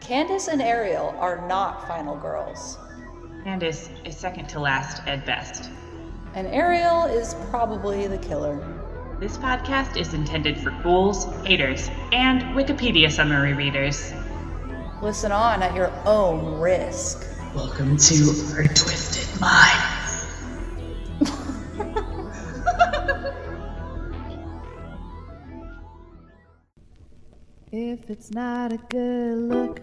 Candace and Ariel are not final girls. Candace is second to last at best. And Ariel is probably the killer. This podcast is intended for fools, haters, and Wikipedia summary readers. Listen on at your own risk. Welcome to Our Twisted Mind. If it's not a good look,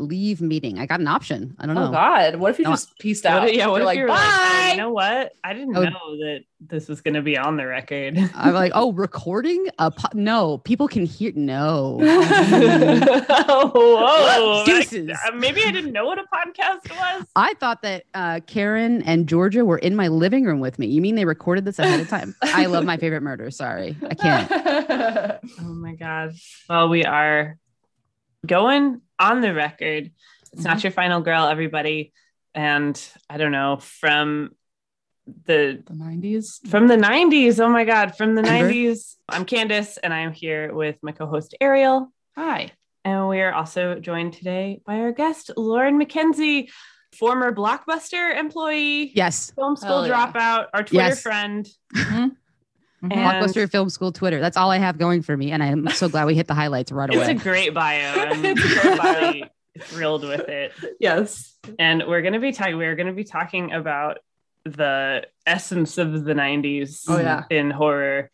leave meeting. I got an option. I don't know. Oh God, what if you No, just pieced out? if- yeah, what You're if like, you're bye. like, you know what? I didn't Oh. know that this was going to be on the record. I'm like, oh, recording a po- no. People can hear. No. oh, whoa. Deuces. I- uh, maybe I didn't know what a podcast was. I thought that uh, Karen and Georgia were in my living room with me. You mean they recorded this ahead of time? I love my favorite murder. Sorry, I can't. Oh my God. Well, we are going on the record. It's not your final girl, everybody. And I don't know, from the the nineties. from the 90s. Oh my God, from the Remember? 90s. I'm Candace, and I'm here with my co host Ariel. Hi. And we are also joined today by our guest, Lauren McKenzie, former Blockbuster employee, Yes, film school Hell yeah. dropout, our Twitter Yes. friend. Mhm. And Blockbuster Film School Twitter. That's all I have going for me, and I'm so glad we hit the highlights right It's away. It's a great bio. I'm It's a great bio. really thrilled with it. Yes. And we're going to be talking. We're going to be talking about the essence of the '90s. Oh, yeah. in horror,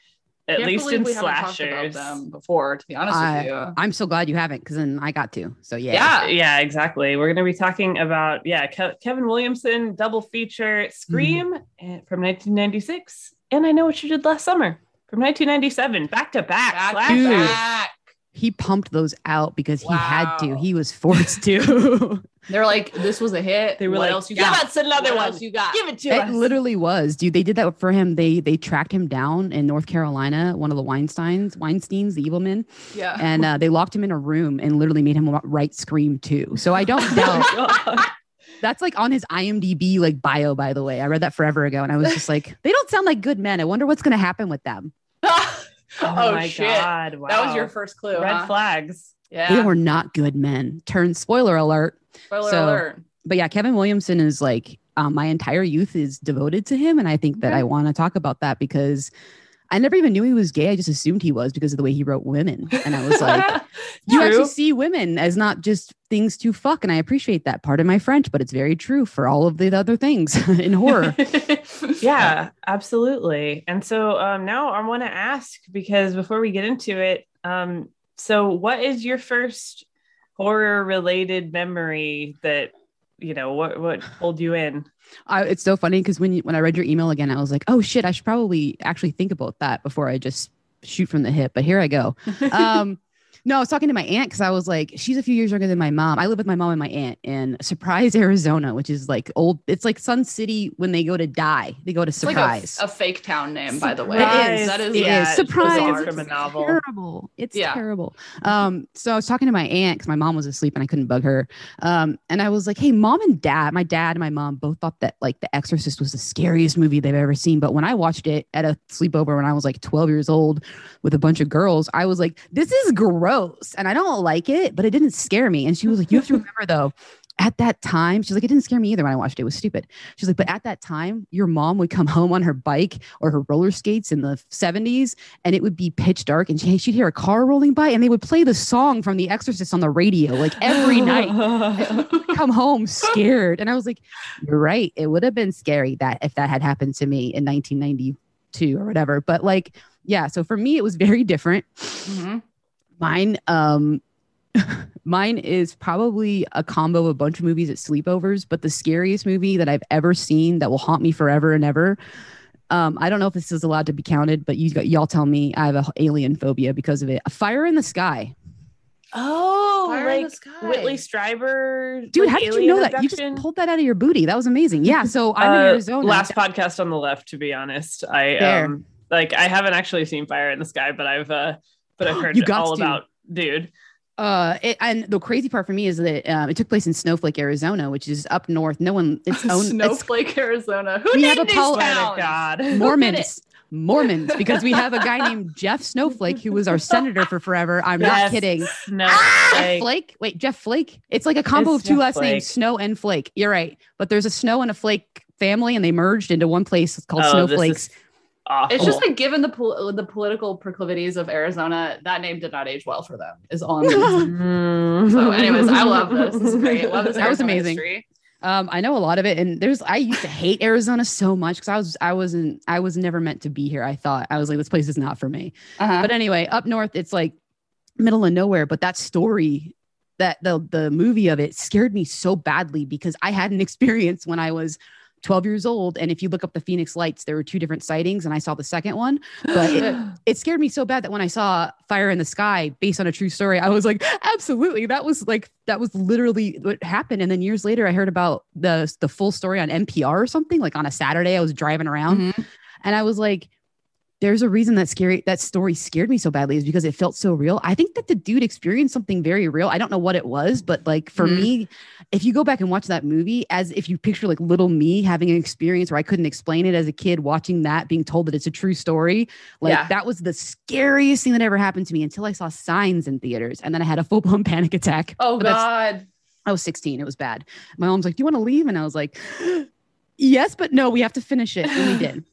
at Can't least in we slashers. about them before. To be honest I- with you. I'm so glad you haven't, because then I got to. So yeah. Yeah. Yeah, exactly. We're going to be talking about yeah, Ke- Kevin Williamson double feature Scream eh, from 1996, and I know what you did last summer from 1997, back to back. Back, slashers. Dude. back. He pumped those out because he had to. He was forced to. They're like, this was a hit. They were what like, else you "Give got? us another What one. else you got? Give it to It us. literally was, dude. They did that for him. They they tracked him down in North Carolina, one of the Weinsteins, Weinsteins, the evil men, yeah. and uh, they locked him in a room and literally made him write "Scream" too. So I don't doubt God. That's like on his IMDb like bio. By the way, I read that forever ago, and I was just like, they don't sound like good men. I wonder what's gonna happen with them. oh, my shit. God. Wow. That was your first clue. red huh? flags. Yeah. They were not good men. Turn spoiler alert. Spoiler so- alert. But yeah, Kevin Williamson is like um, my entire youth is devoted to him, and I think that Okay. I want to talk about that because. I never even knew he was gay. I just assumed he was because of the way he wrote women. And I was like, you True. actually see women as not just things to fuck and i appreciate that part of my french but it's very true for all of the other things in horror yeah, absolutely. And so um, now I want to ask because before we get into it, um, so what is your first horror related memory that you know what what pulled you in? I, it's so funny because when you, when i read your email again i was like oh shit i should probably actually think about that before i just shoot from the hip. But here i go. Um no i was talking to my aunt because i was like she's a few years younger than my mom i live with my mom and my aunt in surprise arizona which is like old it's like sun city when they go to die they go to It's like a, surprise a fake town name, by the way. Surprise. It is. That is It yeah, is. Surprise. it's It's from a novel. terrible. It's Yeah. terrible. Um, so I was talking to my aunt because my mom was asleep and I couldn't bug her. Um, and I was like, "Hey, mom and dad, my dad and my mom both thought that like The Exorcist was the scariest movie they've ever seen. But when I watched it at a sleepover when I was like 12 years old with a bunch of girls, I was like, this is gross, and I don't like it, but it didn't scare me. And she was like, you have to remember though." At that time, she's like, it didn't scare me either when I watched it. It was stupid. She's like, but at that time, your mom would come home on her bike or her roller skates in the 70s and it would be pitch dark and she, she'd hear a car rolling by and they would play the song from The Exorcist on the radio like every night. Come home scared. And I was like, you're right. It would have been scary that if that had happened to me in 1992 or whatever. But like, yeah. So for me, it was very different. Mhm. Mine, um, Mine is probably a combo of a bunch of movies at sleepovers, but the scariest movie that I've ever seen that will haunt me forever and ever. Um, I don't know if this is allowed to be counted, but you got, y'all tell me I have a alien phobia because of it. A fire in the sky. Oh, Fire in like the Sky. Whitley Strieber. Dude, like, how did you alien know that? You just pulled that out of your booty. That was amazing. Yeah. So I'm in Uh, Arizona. Last podcast on the left, to be honest. I Fair. um like I haven't actually seen Fire in the Sky, but I've uh but I've heard You got all to. about dude. Uh, it, and the crazy part for me is that um, it took place in Snowflake, Arizona, which is up north. No one, it's own, it's Snowflake, Arizona. Who We have named a these pol- Swear? God. Mormons. Mormons, because we have a guy named Jeff Snowflake who was our senator for forever. I'm not kidding. No, Jeff like, Flake. Wait, Jeff Flake. It's like a combo It's of two Jeff last Flake. names, Snow and Flake. You're right, but there's a Snow and a Flake family, and they merged into one place it's called oh, this Snowflakes. is awful. It's just like given the pol- the political proclivities of Arizona, that name did not age well for them. Is all I'm. Mm. so, anyways, I love this. This is great. Love this. That was amazing. history. Um, I know a lot of it, and there's I used to hate Arizona so much because I was I wasn't I was never meant to be here. I thought I was like this place is not for me. Uh-huh. But anyway, up north, it's like middle of nowhere. But that story, that the the movie of it scared me so badly because I had an experience when I was 12 years old. And if you look up the Phoenix Lights, there were two different sightings, and I saw the second one. But it, it scared me so bad that when I saw Fire in the Sky based on a true story, I was like, absolutely. That was like that was literally what happened. And then years later, I heard about the the full story on NPR or something. Like on a Saturday, I was driving around Mhm. and I was like, there's a reason that scary that story scared me so badly is because it felt so real. I think that the dude experienced something very real. I don't know what it was, but like for Mhm. me, if you go back and watch that movie, as if you picture like little me having an experience where I couldn't explain it as a kid, watching that, being told that it's a true story, like Yeah. that was the scariest thing that ever happened to me until I saw signs in theaters. And then I had a full blown panic attack. Oh But God. I was 16. It was bad. My mom's like, Do you want to leave? And I was like, Yes, but no, we have to finish it. And we did.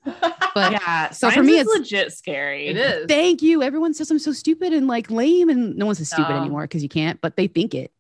But yeah. so for me, it's- legit scary. it is. Thank you. Everyone says I'm so stupid and like lame, and no one says stupid No. anymore because you can't, but they think it.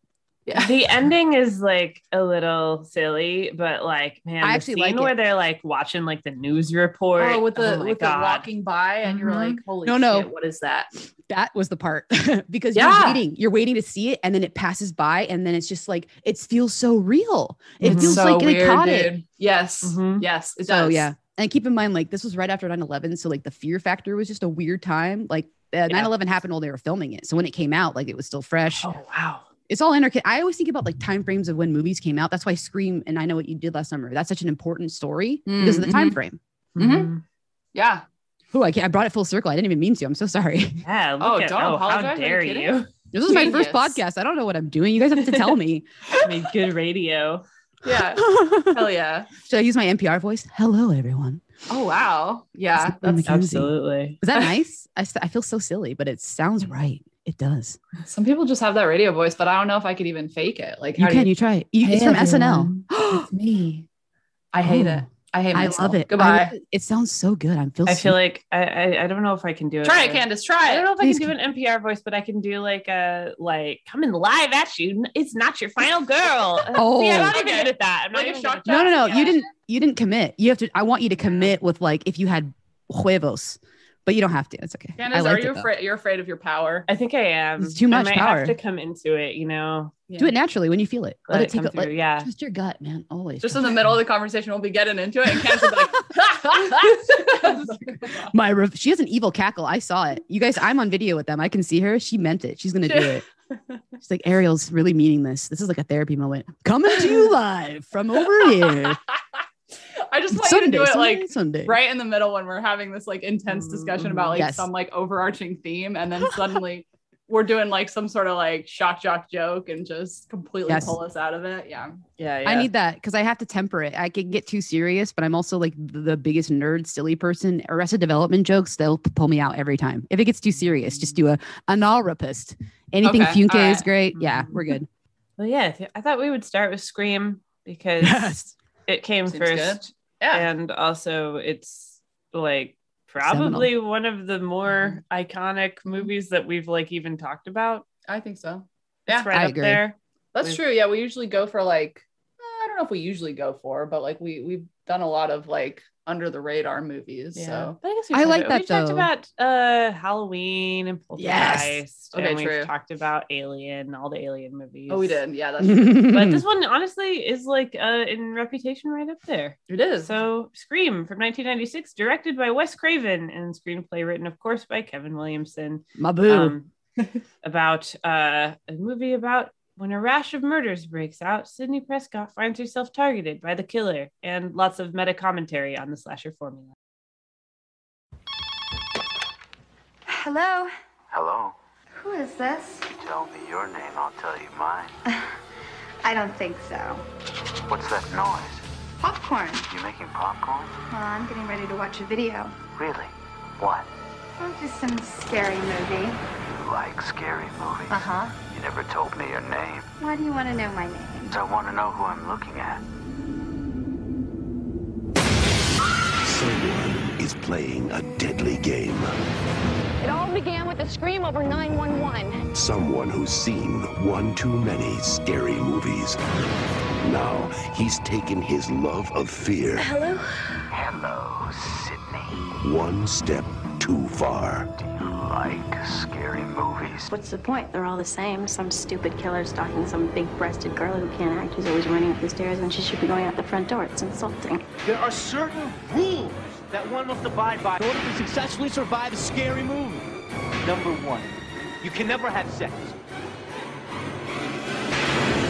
Yeah. the ending is like a little silly, but like man, I the actually scene like it. where they're like watching like the news report. Oh, with the my with God. the walking by, and you're Mhm. like, holy No, no. shit, what is that? That was the part because Yeah. you're waiting, you're waiting to see it, and then it passes by, and then it's just like it feels so real. It Mhm. feels so like they weird, caught it. dude. Yes, Mhm. yes, it So yeah, and keep in mind, like this was right after 9/11, so like the fear factor was just a weird time. Like uh, 9/11 happened while they were filming it, so when it came out, like it was still fresh. Oh wow. It's all intricate. I always think about like time frames of when movies came out. That's why Scream and I know what you did last summer. That's such an important story because of the time Mhm. frame. Mhm. Yeah. Oh, I, can't, I brought it full circle. I didn't even mean to. I'm so sorry. Yeah. Look Oh, at, don't oh, apologize. How dare kidding? you? This is my first podcast. I don't know what I'm doing. You guys have to tell me. Made good radio. Yeah. Hell yeah. Should I use my NPR voice? Hello, everyone. Oh wow. Yeah. It's That's Absolutely. Is that nice? I, I feel so silly, but it sounds right. It does. some people just have that radio voice, but I don't know if I could even fake it. Like You how can. do You try it. You, it's from everyone. SNL. it's me. I hate it. I hate I love it. I Goodbye. love it. It sounds so good. I feel. I so- feel like I, I I don't know if I can do it. Try it, Candace. Try I don't know if I Please can do an NPR voice, but I can do like a like coming live at you. It's not your final girl. Oh. See, I'm not oh. even good at that. I'm not Like a even shock no, no, no. Yeah. You didn't. You didn't commit. You have to. I want you to commit with like if you had huevos, but you don't have to. It's okay. I Candace, are you it, afraid? You're afraid of your power. I think I am. It's too much I might power. have to come into it, you know. Do it naturally when you feel it. Let, Let, it it take. come A, through. let, yeah. Trust your gut, man. Always. Just in the middle of the conversation, we'll be getting into it, and Candace will like, My rev- she has an evil cackle. I saw it. You guys, I'm on video with them. I can see her. She meant it. She's gonna do it. She's like, Ariel's really meaning this. This is like a therapy moment. Coming to you live from over here. I just want Sunday, you to do it Sunday, like Sunday. right in the middle when we're having this like intense discussion about like Yes. some like overarching theme, and then suddenly we're doing like some sort of like shock jock joke and just completely Yes. pull us out of it. Yeah. Yeah. yeah. I need that because I have to temper it. I can get too serious, but I'm also like the the biggest nerd, silly person. Arrested Development jokes, they'll pull me out every time. If it gets too serious, just do a analrapist. Anything Okay, Funke all is right. great. Yeah, mm-hmm. we're good. Well, yeah. I thought we would start with Scream because Yes. it came Seems good. Yeah. and also it's like probably one of the more mm-hmm. iconic movies that we've like even talked about. I think so. It's Yeah, right I up agree. there. That's We've- true. Yeah, we usually go for like I don't know if we usually go for, but like we we've done a lot of like under the radar movies. Yeah. So But I, guess I like about- that, We talked about uh Halloween and Yes. Poltergeist. Okay, and we've talked about Alien, all the Alien movies. oh, we did. Yeah, that's But this one honestly is like uh in reputation right up there. it is. So Scream from 1996, directed by Wes Craven and screenplay written, of course, by Kevin Williamson. My boo. Um, about uh, a movie about when a rash of murders breaks out, Sidney Prescott finds herself targeted by the killer, and lots of meta commentary on the slasher formula. Hello? Hello. Who is this? Tell me your name, I'll tell you mine. I don't think so. What's that noise? Popcorn. You making popcorn? Well, I'm getting ready to watch a video. Really? What? Oh, just some scary movie. You like scary movies? Uh huh. You never told me your name. Why do you want to know my name? I want to know who I'm looking at. Someone is playing a deadly game. It all began with a scream over 911. Someone who's seen one too many scary movies. Now he's taken his love of fear Hello? Hello, Sidney. one step too far. Do you like scary movies? What's the point? They're all the same. Some stupid killer stalking some big breasted girl who can't act, who's always running up the stairs when she should be going out the front door. It's insulting. There are certain rules that one must abide by in order to successfully survive a scary movie. Number one, you can never have sex.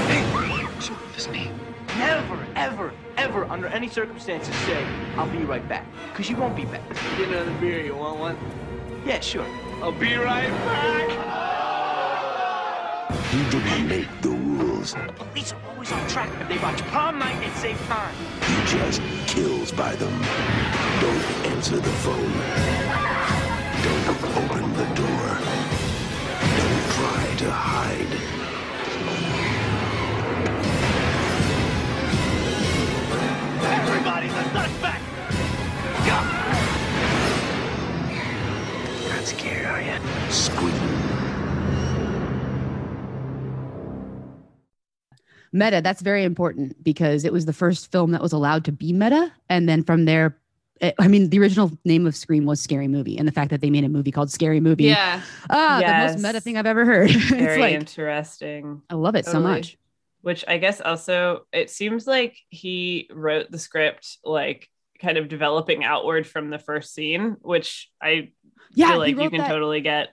Hey, this me. Never, ever, ever, under any circumstances, say, I'll be right back. Because you won't be back. Get another beer, you want one? Yeah, sure. I'll be right back. He didn't make the rules. The police are always on track if they watch prom night at same time. He just kills by them. Don't answer the phone. Don't open the door. Don't try to hide. Scared, are you? Scream. meta that's very important because it was the first film that was allowed to be meta and then from there it, i mean the original name of scream was scary movie and the fact that they made a movie called scary movie yeah. ah the most meta thing i've ever heard it's Very like interesting. i love it so much Which I guess also it seems like he wrote the script like kind of developing outward from the first scene, which I yeah like you can that- totally get.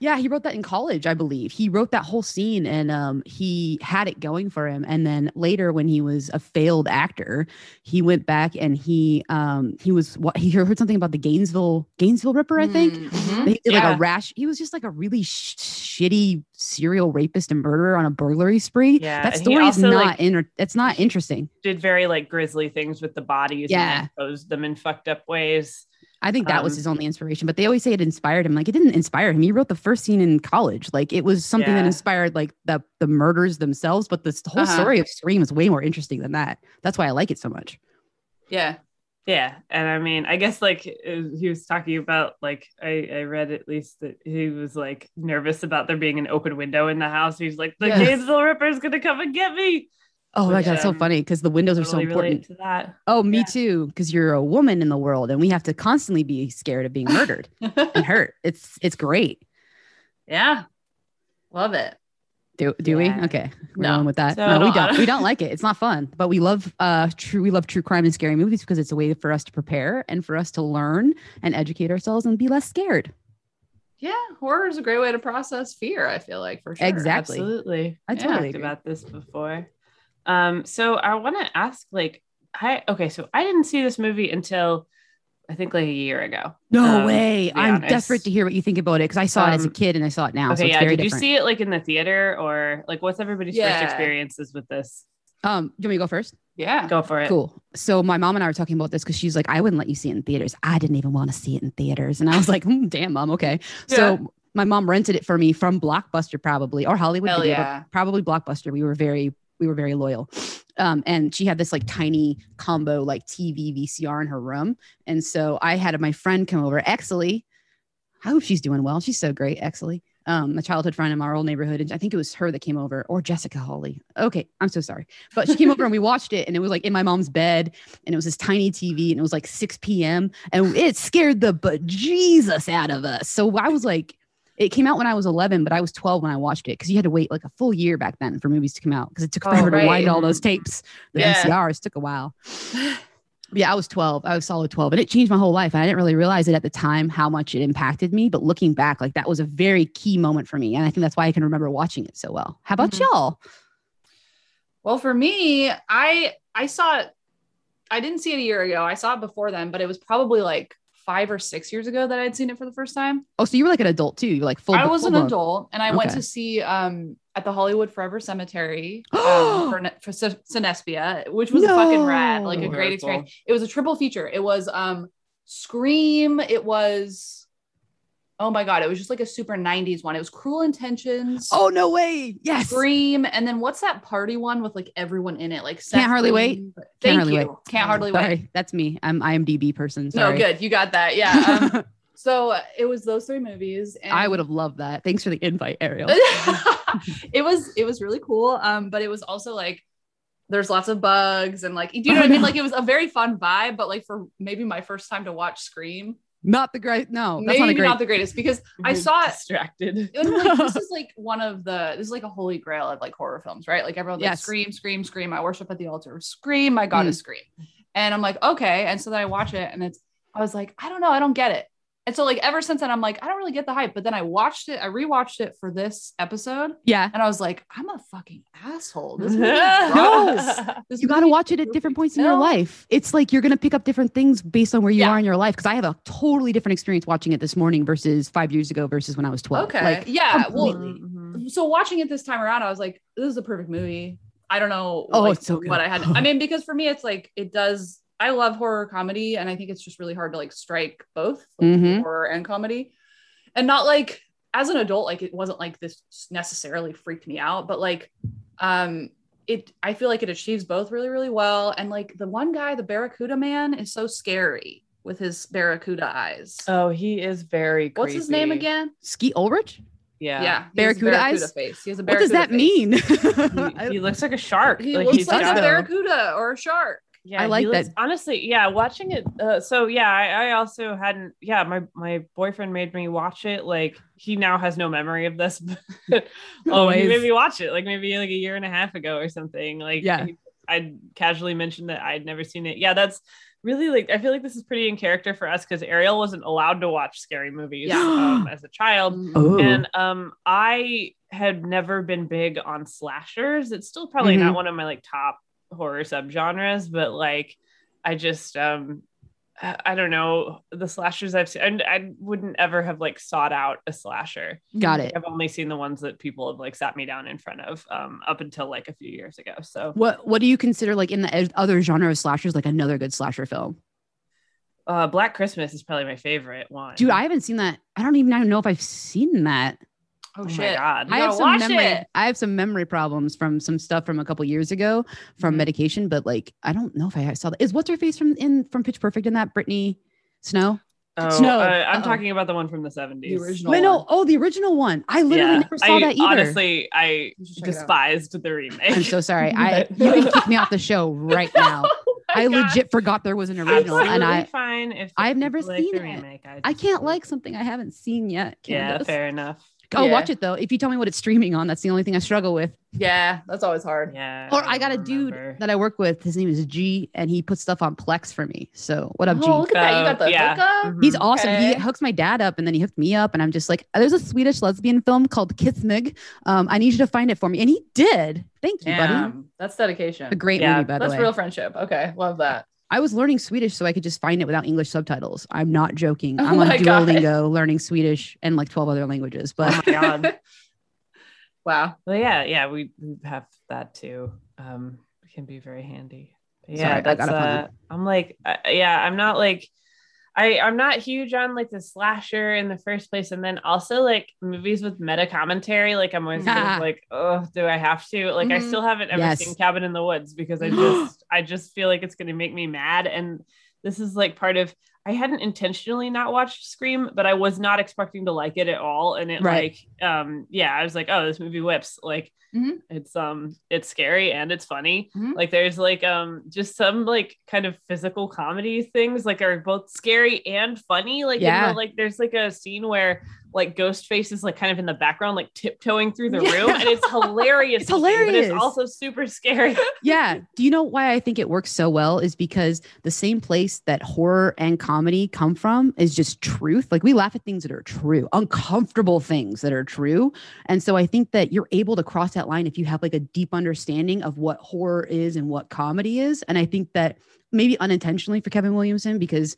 Yeah, he wrote that in college, I believe. He wrote that whole scene and um, he had it going for him. And then later, when he was a failed actor, he went back and he um, he was what he heard something about the Gainesville Gainesville Ripper, I think. Mhm. He did like a rash. He was just like a really sh- shitty serial rapist and murderer on a burglary spree. Yeah, that story is not like- inter- It's not interesting. Did very like grisly things with the bodies Yeah. and then posed them in fucked up ways. I think that was Um, his only inspiration. But they always say it inspired him. Like it didn't inspire him. He wrote the first scene in college. Like it was something that inspired like the the murders themselves. But this whole Uh-huh. story of Scream is way more interesting than that. That's why I like it so much. Yeah. Yeah, and I mean, I guess like he was talking about like I I read at least that he was like nervous about there being an open window in the house. He's like, the Yes. Gainesville Ripper is gonna come and get me. Oh my Which, god, so um, funny because the windows are so important. to that. Oh, me Yeah. too. Because you're a woman in the world, and we have to constantly be scared of being murdered and hurt. It's it's great. yeah. Love it. Do do Yeah. we? Okay, we're No. with that. So no, we don't- don't. We don't like it. It's not fun. But we love uh true. We love true crime and scary movies because it's a way for us to prepare and for us to learn and educate ourselves and be less scared. Yeah. Horror is a great way to process fear, I feel like, for sure. Exactly. Absolutely. I Yeah, totally talked agree. about this before. Um, so I want to ask, like, I okay, so I didn't see this movie until I think like a year ago. No um, way. I'm honest. desperate to hear what you think about it because I saw it as a Um, kid and I saw it now. so okay, it's yeah. very Did different. you see it like in the theater or like what's everybody's Yeah. first experiences with this? um, do you want me to go first? Yeah. Go for it. Cool. So my mom and I were talking about this because she's like, I wouldn't let you see it in theaters. I didn't even want to see it in theaters. And I was like, hmm, damn, mom, okay. Yeah. So my mom rented it for me from Blockbuster, probably, or Hollywood Hell Video, yeah. probably Blockbuster. We were very, we were very loyal. Um, and she had this like tiny combo like TV VCR in her room. And so I had my friend come over, Exley. I hope she's doing well. She's so great, Exley. um, a childhood friend in our old neighborhood. And I think it was her that came over or Jessica Holly. Okay. I'm so sorry. But she came over and we watched it and it was like in my mom's bed and it was this tiny TV and it was like 6 p.m. and it scared the bejesus out of us. So I was like, it came out when I was 11, but I was 12 when I watched it because you had to wait like a full year back then for movies to come out because it took Oh, forever to wind all those tapes. The Yeah. Took a while. Yeah, I was 12. I was solid 12, and it changed my whole life. I didn't really realize it at the time how much it impacted me, but looking back, like that was a very key moment for me, and I think that's why I can remember watching it so well. How about Mhm. y'all? Well, for me, I I saw it. I didn't see it a year ago. I saw it before then, but it was probably like five or six years ago that I'd seen it for the first time. Oh, so you were like an adult too? You were like full. I was full an blown. adult, and I went to see um at the Hollywood Forever Cemetery um, for, Ne- for C- Cinespia, which was fucking rad, like a great Very experience. It was a triple feature. It was um Scream. It was oh my god, it was just like a super '90s one. It was Cruel Intentions. Oh no way! Yes. Scream, and then what's that party one with like everyone in it? Like Seth Can't hardly wait. Thank Can't hardly you. wait. Can't hardly wait. Sorry, that's me. I'm IMDb person. No, good. You got that. Yeah. Um, so uh, it was those three movies. And I would have loved that. Thanks for the invite, Ariel. it was it was really cool. Um, but it was also like there's lots of bugs and like do you know what I mean? Like it was a very fun vibe, but like for maybe my first time to watch Scream, not the great. No, that's maybe not great. not the greatest because I saw it. distracted. And like, this is like one of the this is like a holy grail of like horror films, right? Like everyone's like Yes. scream, scream, scream. I worship at the altar scream. My God is scream. And I'm like, okay. And so then I watch it and it's I was like, I don't know, I don't get it. And so like ever since then, I'm like, I don't really get the hype. But then I watched it, I rewatched it for this episode, yeah. and I was like, I'm a fucking asshole. This No. This You got to watch it at different points in your life. It's like you're going to pick up different things based on where you Yeah. are in your life. Because I have a totally different experience watching it this morning versus five years ago versus when I was 12. Okay. Like, yeah. Well, completely. Mm-hmm. so watching it this time around, I was like, this is the perfect movie. I don't know Oh, like, it's so good. what I had. I mean, because for me, it's like it does. I love horror comedy, and I think it's just really hard to like strike both like, Mhm. horror and comedy, and not like as an adult, like it wasn't like this necessarily freaked me out, but like, um, it. I feel like it achieves both really, really well, and like the one guy, the Barracuda man, is so scary with his Barracuda eyes. Oh, he is very. What's his name again? Skeet Ulrich? Yeah. Yeah, he has a Barracuda eyes? face. He has a What does that face. mean? He, he looks like a shark. He like looks he's like a barracuda or a shark. Yeah, I he like looks- that. Honestly, yeah, watching it. Uh, so yeah, I, I also hadn't. Yeah, my my boyfriend made me watch it. Like he now has no memory of this. But, oh, he Always. made me watch it. Like maybe like a year and a half ago or something. Like Yeah. he- I casually mentioned that I'd never seen it. Yeah, that's really like I feel like this is pretty in character for us because Ariel wasn't allowed to watch scary movies Yeah. um, as a child. Oh. And um, I had never been big on slashers. It's still probably Mhm. not one of my like top horror subgenres, but like I just um I don't know the slashers I've seen. And I wouldn't ever have like sought out a slasher. Got it. I've only seen the ones that people have like sat me down in front of um up until like a few years ago. So What What do you consider like in the other genre of slashers, like another good slasher film? uh Black Christmas is probably my favorite one. Dude, I haven't seen that. I don't even know if I've seen that. Oh, oh my shit. god. I have some memory. it. I have some memory problems from some stuff from a couple years ago from Mhm. medication, but like I don't know if I saw that. Is what's her face from in from Pitch Perfect in that Brittany Snow? Oh, Snow. uh, I'm Uh-oh. talking about the one from the 70s. The original. Wait, no, oh, the original one. I literally never saw I, that either. Honestly, I You should check it out. despised the remake. I'm so sorry. I But- you can kick me off the show right now. Oh I God. legit forgot there was an original, Absolutely and I fine if I've never like seen the it. remake. I, I just- can't like something I haven't seen yet. Yeah, fair enough. I'll Yeah. watch it though. If you tell me what it's streaming on, that's the only thing I struggle with. Yeah, that's always hard. Yeah. Or I got a don't dude that I work with. His name is G, and he puts stuff on Plex for me. So what up, G? Oh, look at that. You got Oh, the yeah. hookup. He's Mhm. awesome. He Okay. hooks my dad up, and then he hooked me up, and I'm just like, there's a Swedish lesbian film called Kyss mig. Um, I need you to find it for me, and he did. Thank you, buddy. Damn, that's dedication. A great Yeah, movie, by the way. That's real friendship. Okay, love that. I was learning Swedish so I could just find it without English subtitles. I'm not joking. Oh I'm on my God. Duolingo learning Swedish and like 12 other languages, Oh but my god. Wow. well, yeah, yeah, we, we have that too. Um, it can be very handy. But Sorry, yeah, I that's gotta uh, I'm like, uh, yeah, I'm not like, I I'm not huge on like the slasher in the first place, and then also like movies with meta commentary. Like I'm always of like, oh, do I have to? Like I Mhm. still haven't ever Yes. seen Cabin in the Woods because I just I just feel like it's gonna make me mad, and this is like part of. I hadn't intentionally not watched Scream, but I was not expecting to like it at all. And it Right. like, um, yeah, I was like, oh, this movie whips. Like, Mhm. it's um, it's scary and it's funny. Mhm. Like, there's like um, just some like kind of physical comedy things like are both scary and funny. Like, the- Yeah. like there's like a scene where like Ghostface is like kind of in the background, like tiptoeing through the Yeah. room, and it's hilarious. It's see, but hilarious. it's also super scary. yeah. Do you know why I think it works so well? Is because the same place that horror and comedy come from is just truth. Like we laugh at things that are true, uncomfortable things that are true. And so I think that you're able to cross that line if you have like a deep understanding of what horror is and what comedy is. And I think that maybe unintentionally for Kevin Williamson because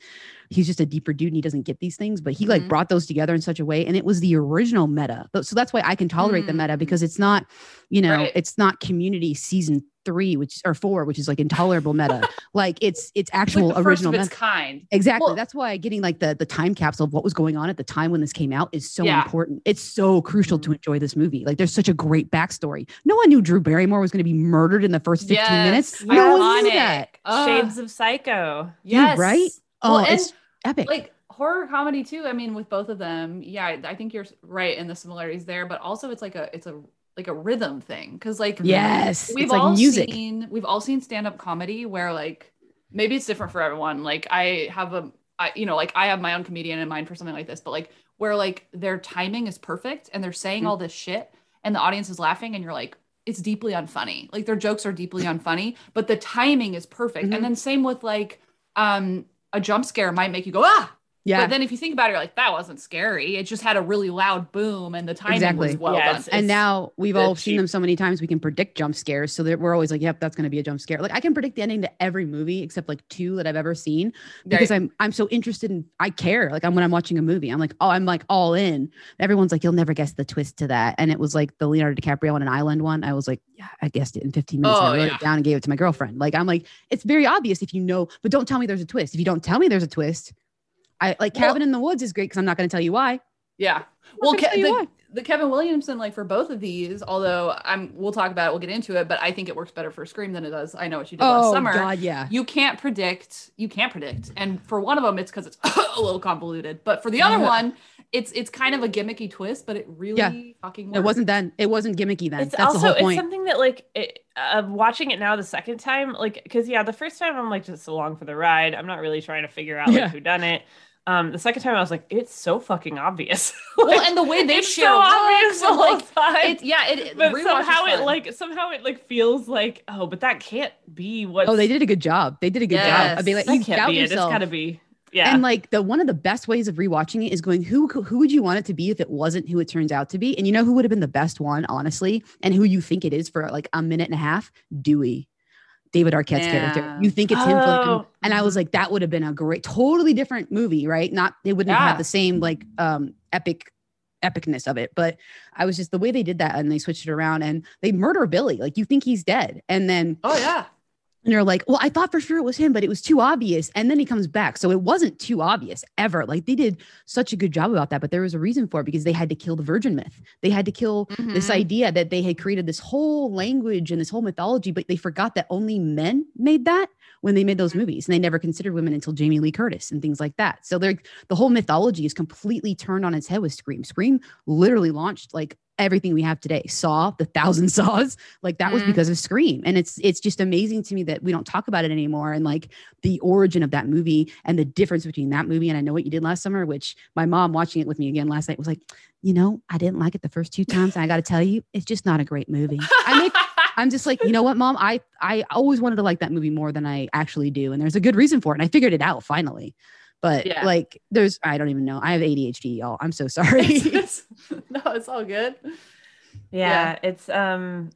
he's just a deeper dude and he doesn't get these things, but he like Mhm. brought those together in such a way. And it was the original meta. So that's why I can tolerate the meta Mm. because it's not, you know, Right. it's not community season three, which or four, which is like intolerable meta. like it's it's It's like actual the first original of its meta. kind. Exactly. Well- That's why getting like the the time capsule of what was going on at the time when this came out is so Yeah. important. It's so crucial to mm-hmm. enjoy this movie. Like there's such a great backstory. No one knew Drew Barrymore was going to be murdered in the first 15 minutes. Yes, No one knew that. Ugh. Shades of Psycho. yes, right? Oh, Well, and it's epic. like horror comedy too. I mean, with both of them, yeah, I think you're right in the similarities there, but also it's like a it's a like a rhythm thing because like yes. we've it's like all music. seen we've all seen stand up comedy where like maybe it's different for everyone. Like I have a I, you know like I have my own comedian in mind for something like this, but like where like their timing is perfect and they're saying Mm. all this shit and the audience is laughing and you're like it's deeply unfunny. Like their jokes are deeply unfunny, but the timing is perfect. Mhm. And then same with like um a jump scare might make you go ah yeah. but then if you think about it, you're like, that wasn't scary. It just had a really loud boom and the timing Exactly. was well Yeah, done. it's- and now we've the all seen them so many times we can predict jump scares so that we're always like yep that's going to be a jump scare like i can predict the ending to every movie except like two that i've ever seen because i'm i'm so interested in i care like i'm when i'm watching a movie i'm like oh i'm like all in everyone's like you'll never guess the twist to that and it was like the leonardo dicaprio on an island one i was like yeah i guessed it in 15 minutes and Oh, i wrote yeah. it down and gave it to my girlfriend like i'm like it's very obvious if you know but don't tell me there's a twist if you don't tell me there's a twist i like Well- cabin in the woods is great because i'm not going to tell you why yeah. I'm Well, Ke- the, why. the Kevin Williamson, like for both of these, although I'm, we'll talk about it, we'll get into it, but I think it works better for Scream than it does. I know what you did last oh summer. god yeah You can't predict. You can't predict. And for one of them, it's because it's a little convoluted. But for the other one, it's it's kind of a gimmicky twist, but it really Yeah. fucking works. it wasn't then it wasn't gimmicky then It's that's also the whole it's something that like it, uh, watching it now the second time, like because yeah, the first time I'm like just along for the ride. I'm not really trying to figure out like Yeah. who done it. Um, the second time I was like, it's so fucking obvious. Well, and the way they it's share so looks obvious the whole like, time. It's yeah, it, it but somehow it like somehow it like feels like oh, but that can't be what. Oh, they did a good job. They did a good job. I'd mean, like that you can't doubt be it. It's yourself. got to be yeah. And like the one of the best ways of rewatching it is going who who would you want it to be if it wasn't who it turns out to be? And you know who would have been the best one, honestly, and who you think it is for like a minute and a half? Dewey. David Arquette's character. You think it's him like, Oh, and I was like, that would have been a great, totally different movie, right? Not it wouldn't have had the same like um epic epicness of it. But I was just the way they did that and they switched it around and they murder Billy. Like you think he's dead. And then oh yeah, and you're like, well, I thought for sure it was him, but it was too obvious. And then he comes back. So it wasn't too obvious ever. Like they did such a good job about that, but there was a reason for it because they had to kill the virgin myth. They had to kill this Mhm. idea that they had created this whole language and this whole mythology, but they forgot that only men made that when they made those movies. And they never considered women until Jamie Lee Curtis and things like that. So they're the whole mythology is completely turned on its head with Scream. Scream literally launched like everything we have today. Saw, the thousand saws, like that was Mhm. because of Scream. And it's it's just amazing to me that we don't talk about it anymore. And like the origin of that movie and the difference between that movie and I know what you did last summer, which my mom watching it with me again last night was like, you know, I didn't like it the first two times. And I gotta tell you, it's just not a great movie. I make I'm just like, you know what, mom? I I always wanted to like that movie more than I actually do. And there's a good reason for it. And I figured it out finally. But Yeah. like there's I don't even know. I have ADHD, y'all. I'm so sorry. It's- no, it's all good. yeah, it's um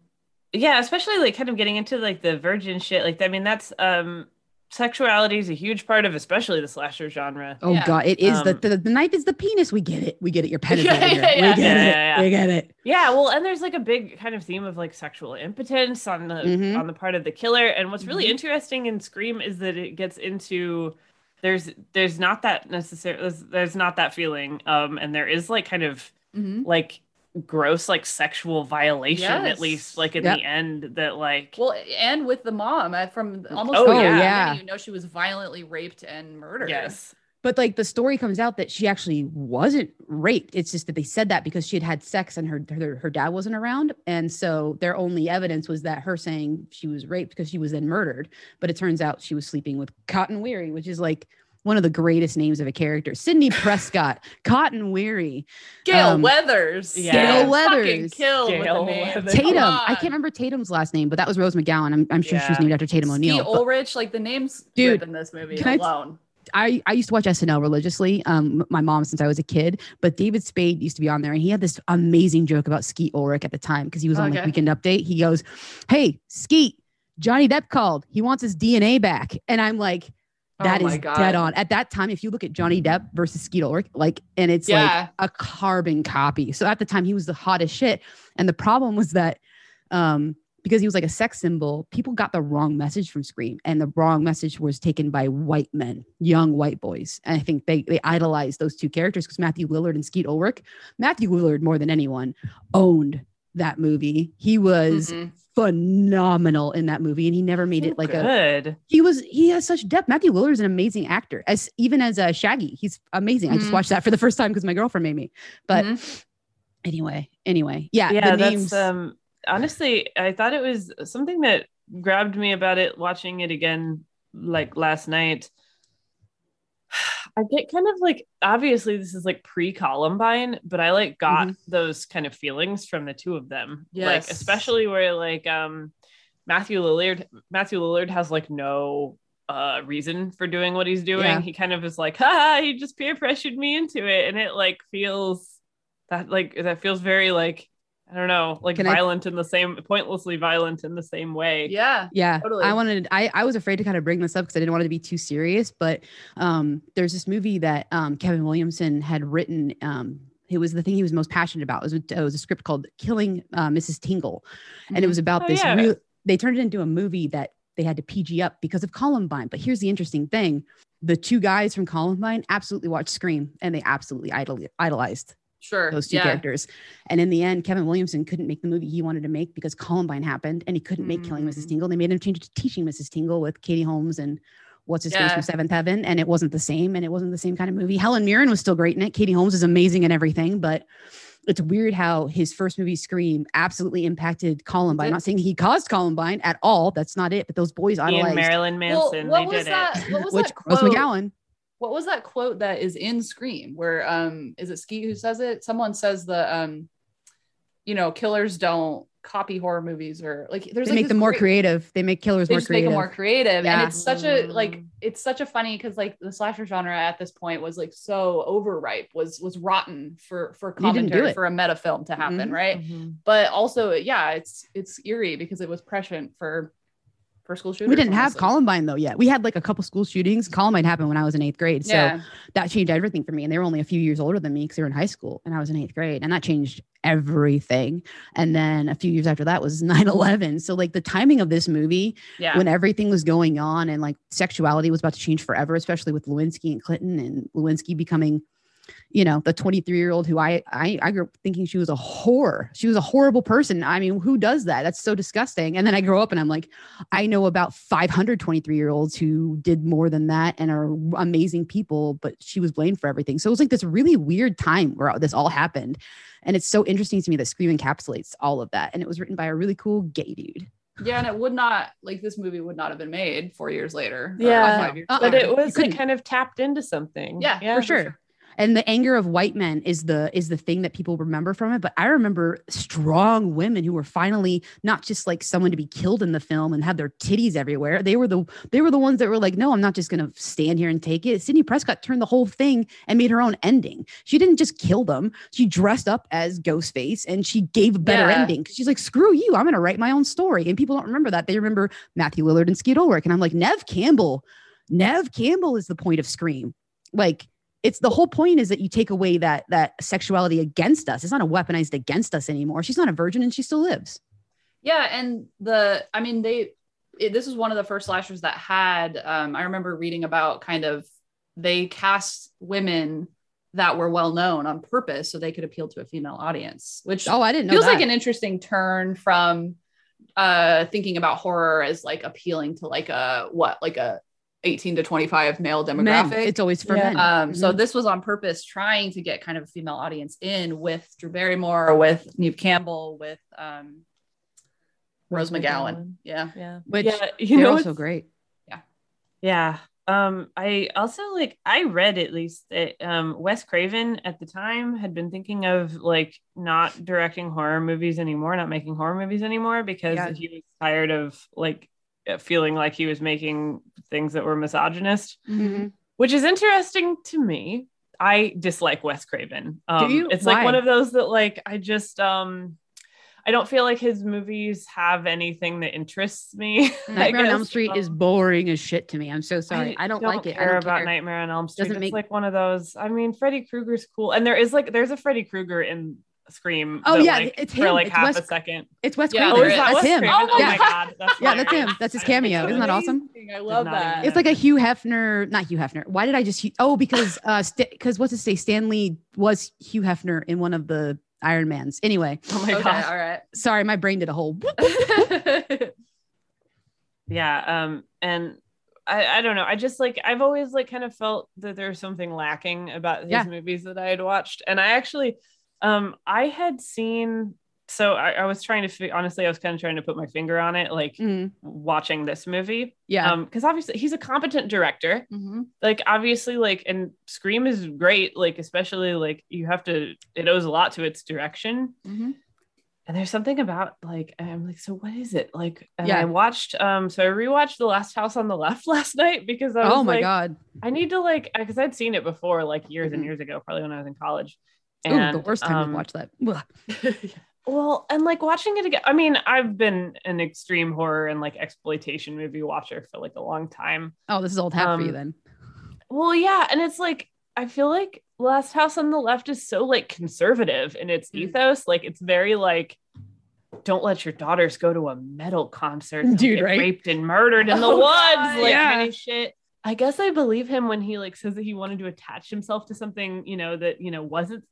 yeah especially like kind of getting into like the virgin shit like i mean that's um sexuality is a huge part of especially the slasher genre oh Yeah. god, it is the, Um, the the knife is the penis. We get it. We get it. You're penetrating. Yeah, yeah, yeah. We get Yeah, it. yeah, yeah. We get it. yeah well and there's like a big kind of theme of like sexual impotence on the Mhm. on the part of the killer and what's really Mhm. interesting in scream is that it gets into there's there's not that necessary there's, there's not that feeling um and there is like kind of Mhm. like gross like sexual violation Yes. at least like in Yep. the end that like Well, and with the mom uh, from almost Oh, the yeah. Yeah. you know she was violently raped and murdered. yes but like the story comes out that she actually wasn't raped. It's just that they said that because she had had sex and her her, her dad wasn't around, and so their only evidence was that her saying she was raped because she was then murdered. But it turns out she was sleeping with Cotton Weary, which is like one of the greatest names of a character. Sidney Prescott, Cotton Weary, Gail Um, Weathers. Gail Fucking Weathers. killed with Gail the name. Weathers. Tatum. I can't remember Tatum's last name, but that was Rose McGowan. I'm, I'm sure she was named after Tatum Steve O'Neill. but- Ulrich, like the names Dude, in this movie can I- alone. I, I used to watch SNL religiously. Um, my mom since I was a kid, but David Spade used to be on there, and he had this amazing joke about Skeet Ulrich at the time because he was on like Weekend Update. He goes, "Hey, Skeet, Johnny Depp called. He wants his DNA back," and I'm like, Oh "That my is God. dead on." At that time, if you look at Johnny Depp versus Skeet Ulrich, like, and it's Yeah. like a carbon copy. So at the time, he was the hottest shit, and the problem was that. Um, because he was like a sex symbol, people got the wrong message from Scream, and the wrong message was taken by white men, young white boys. And I think they they idolized those two characters because Matthew Lillard and Skeet Ulrich, Matthew Lillard more than anyone owned that movie. He was Mhm. phenomenal in that movie, and he never made it like a. good. He was he has such depth. Matthew Lillard is an amazing actor, as even as a Shaggy, he's amazing. I just Mhm. watched that for the first time because my girlfriend made me. But Mhm. anyway, anyway, yeah, yeah the that's names. um honestly i thought it was something that grabbed me about it watching it again like last night i get kind of like obviously this is like pre-columbine but i like got Mm-hmm. those kind of feelings from the two of them like Yes. especially where like um matthew lillard matthew lillard has like no uh reason for doing what he's doing Yeah. he kind of is like ha he just peer pressured me into it and it like feels that like that feels very like I don't know, like Can I- violent in the same pointlessly violent in the same way. Yeah. Yeah, Totally. I wanted. I I was afraid to kind of bring this up because I didn't want it to be too serious. But um, there's this movie that um, Kevin Williamson had written. Um, it was the thing he was most passionate about. It was, it was a script called "Killing uh, Mrs. Tingle," and it was about Oh, this. yeah. Real, they turned it into a movie that they had to PG up because of Columbine. But here's the interesting thing: the two guys from Columbine absolutely watched Scream, and they absolutely idol- idolized Sure. those two yeah. characters. And in the end, Kevin Williamson couldn't make the movie he wanted to make because Columbine happened and he couldn't make Killing Mrs. Mm. Tingle. They made him change it to Teaching Mrs. Tingle with Katie Holmes and what's his face from Seventh Heaven. And it wasn't the same. And it wasn't the same kind of movie. Helen Mirren was still great in it. Katie Holmes is amazing and everything, but it's weird how his first movie, Scream, absolutely impacted Columbine. I'm not saying he caused Columbine at all. That's not it. But those boys Ian idolized Marilyn Well, Manson, what they was did that? it. What was which that Rose quote? McGowan. What was that quote that is in Scream? Where um, is it Skeet who says it? Someone says the um, you know, killers don't copy horror movies or like there's They like make them more great- creative. They make killers more creative. they more just make them more creative Yeah. and it's such a like it's such a funny because like the slasher genre at this point was like so overripe was was rotten for for You didn't do commentary for a meta film to happen Mhm. right Mhm. but also yeah it's it's eerie because it was prescient for for school shooters we didn't have. Columbine though yet. We had like a couple school shootings. Mm-hmm. Columbine happened when I was in eighth grade. So yeah that changed everything for me. And they were only a few years older than me because they were in high school and I was in eighth grade. And that changed everything. And then a few years after that was 9 11. So, like, the timing of this movie, yeah when everything was going on and like sexuality was about to change forever, especially with Lewinsky and Clinton and Lewinsky becoming, you know, the 23 year old who I, I I grew up thinking she was a whore. She was a horrible person. I mean, who does that? That's so disgusting. And then I grow up and I'm like, I know about 523 year olds who did more than that and are amazing people, but she was blamed for everything. So it was like this really weird time where this all happened. And it's so interesting to me that Scream encapsulates all of that. And it was written by a really cool gay dude. yeah and it would not like this movie would not have been made four years later Yeah. five years Uh-uh. But it was couldn't- like kind of tapped into something. Yeah, for sure. And the anger of white men is the is the thing that people remember from it. But I remember strong women who were finally not just like someone to be killed in the film and have their titties everywhere. They were the they were the ones that were like, no, I'm not just gonna stand here and take it. Sidney Prescott turned the whole thing and made her own ending. She didn't just kill them. She dressed up as Ghostface and she gave a better Yeah. ending. She's like, screw you, I'm gonna write my own story. And people don't remember that. They remember Matthew Lillard and Skeet Ulrich. And I'm like, Neve Campbell. Neve Campbell is the point of Scream. Like it's the whole point is that you take away that that sexuality against us. It's not a weaponized against us anymore. She's not a virgin and she still lives. Yeah, and the I mean they it, this was one of the first slashers that had um I remember reading about kind of they cast women that were well known on purpose so they could appeal to a female audience, which Oh, I didn't know feels that. like an interesting turn from uh thinking about horror as like appealing to like a what like a 18 to 25 male Men. demographic. It's always for Yeah. men. Um, so Mhm. this was on purpose, trying to get kind of a female audience in with Drew Barrymore, with Neve Campbell, with um, Rose Rose McGowan. McGowan. Yeah. Yeah. which yeah, you they're know also great. Yeah. Yeah. Um, I also like I read at least that um Wes Craven at the time had been thinking of like not directing horror movies anymore, not making horror movies anymore because Yeah. he was tired of like feeling like he was making things that were misogynist, which is interesting to me. I dislike Wes Craven. Um, you? It's like one of those that like I just um I don't feel like his movies have anything that interests me. I Nightmare on Elm. Street is Um, boring as shit to me. I'm so sorry. I, don't, like it. I Care don't about care. Nightmare on Elm Street. Doesn't it's make- like one of those. I mean, Freddy Krueger's cool, and there is like there's a Freddy Krueger in Scream. Oh, that, yeah, like, it's for him. like It's half Wes- a second. It's Wes Yeah, Craven. there is. That's Wes him. Craven? Oh my yeah. God, that's Yeah, that's him. That's his cameo. Isn't that awesome? I love not that. It's like a Hugh Hefner, not Hugh Hefner. Why did I just? Oh, because uh, because what's his say? Stan Lee was Hugh Hefner in one of the Iron Mans. Anyway, Oh my okay, god. all right. sorry, my brain did a whole. Yeah. Um. And I I don't know. I just like I've always like kind of felt that there's something lacking about his Yeah. movies that I had watched, and I actually, um, I had seen. So I, I was trying to honestly, I was kind of trying to put my finger on it, like Mm, watching this movie. yeah. Um, because obviously he's a competent director. Mhm. like obviously like and scream is great like especially like you have to it owes a lot to its direction Mhm. and there's something about like i'm like so what is it like and Yeah. i watched um so i rewatched the last house on the left last night because i was oh my like, god. i need to like because i'd seen it before like years and Mhm. years ago probably when i was in college Ooh, the worst time um, to watch that. Ugh. well, and like watching it again, I mean, I've been an extreme horror and like exploitation movie watcher for like a long time. Oh, this is old hat for you Um, then. Well, yeah, and it's like I feel like Last House on the Left is so like conservative in its Mm. ethos. Like it's very like don't let your daughters go to a metal concert, They'll Dude, get right? raped and murdered in the Oh, woods, God, like yeah. kind of shit. I guess I believe him when he like says that he wanted to attach himself to something, you know, that you know wasn't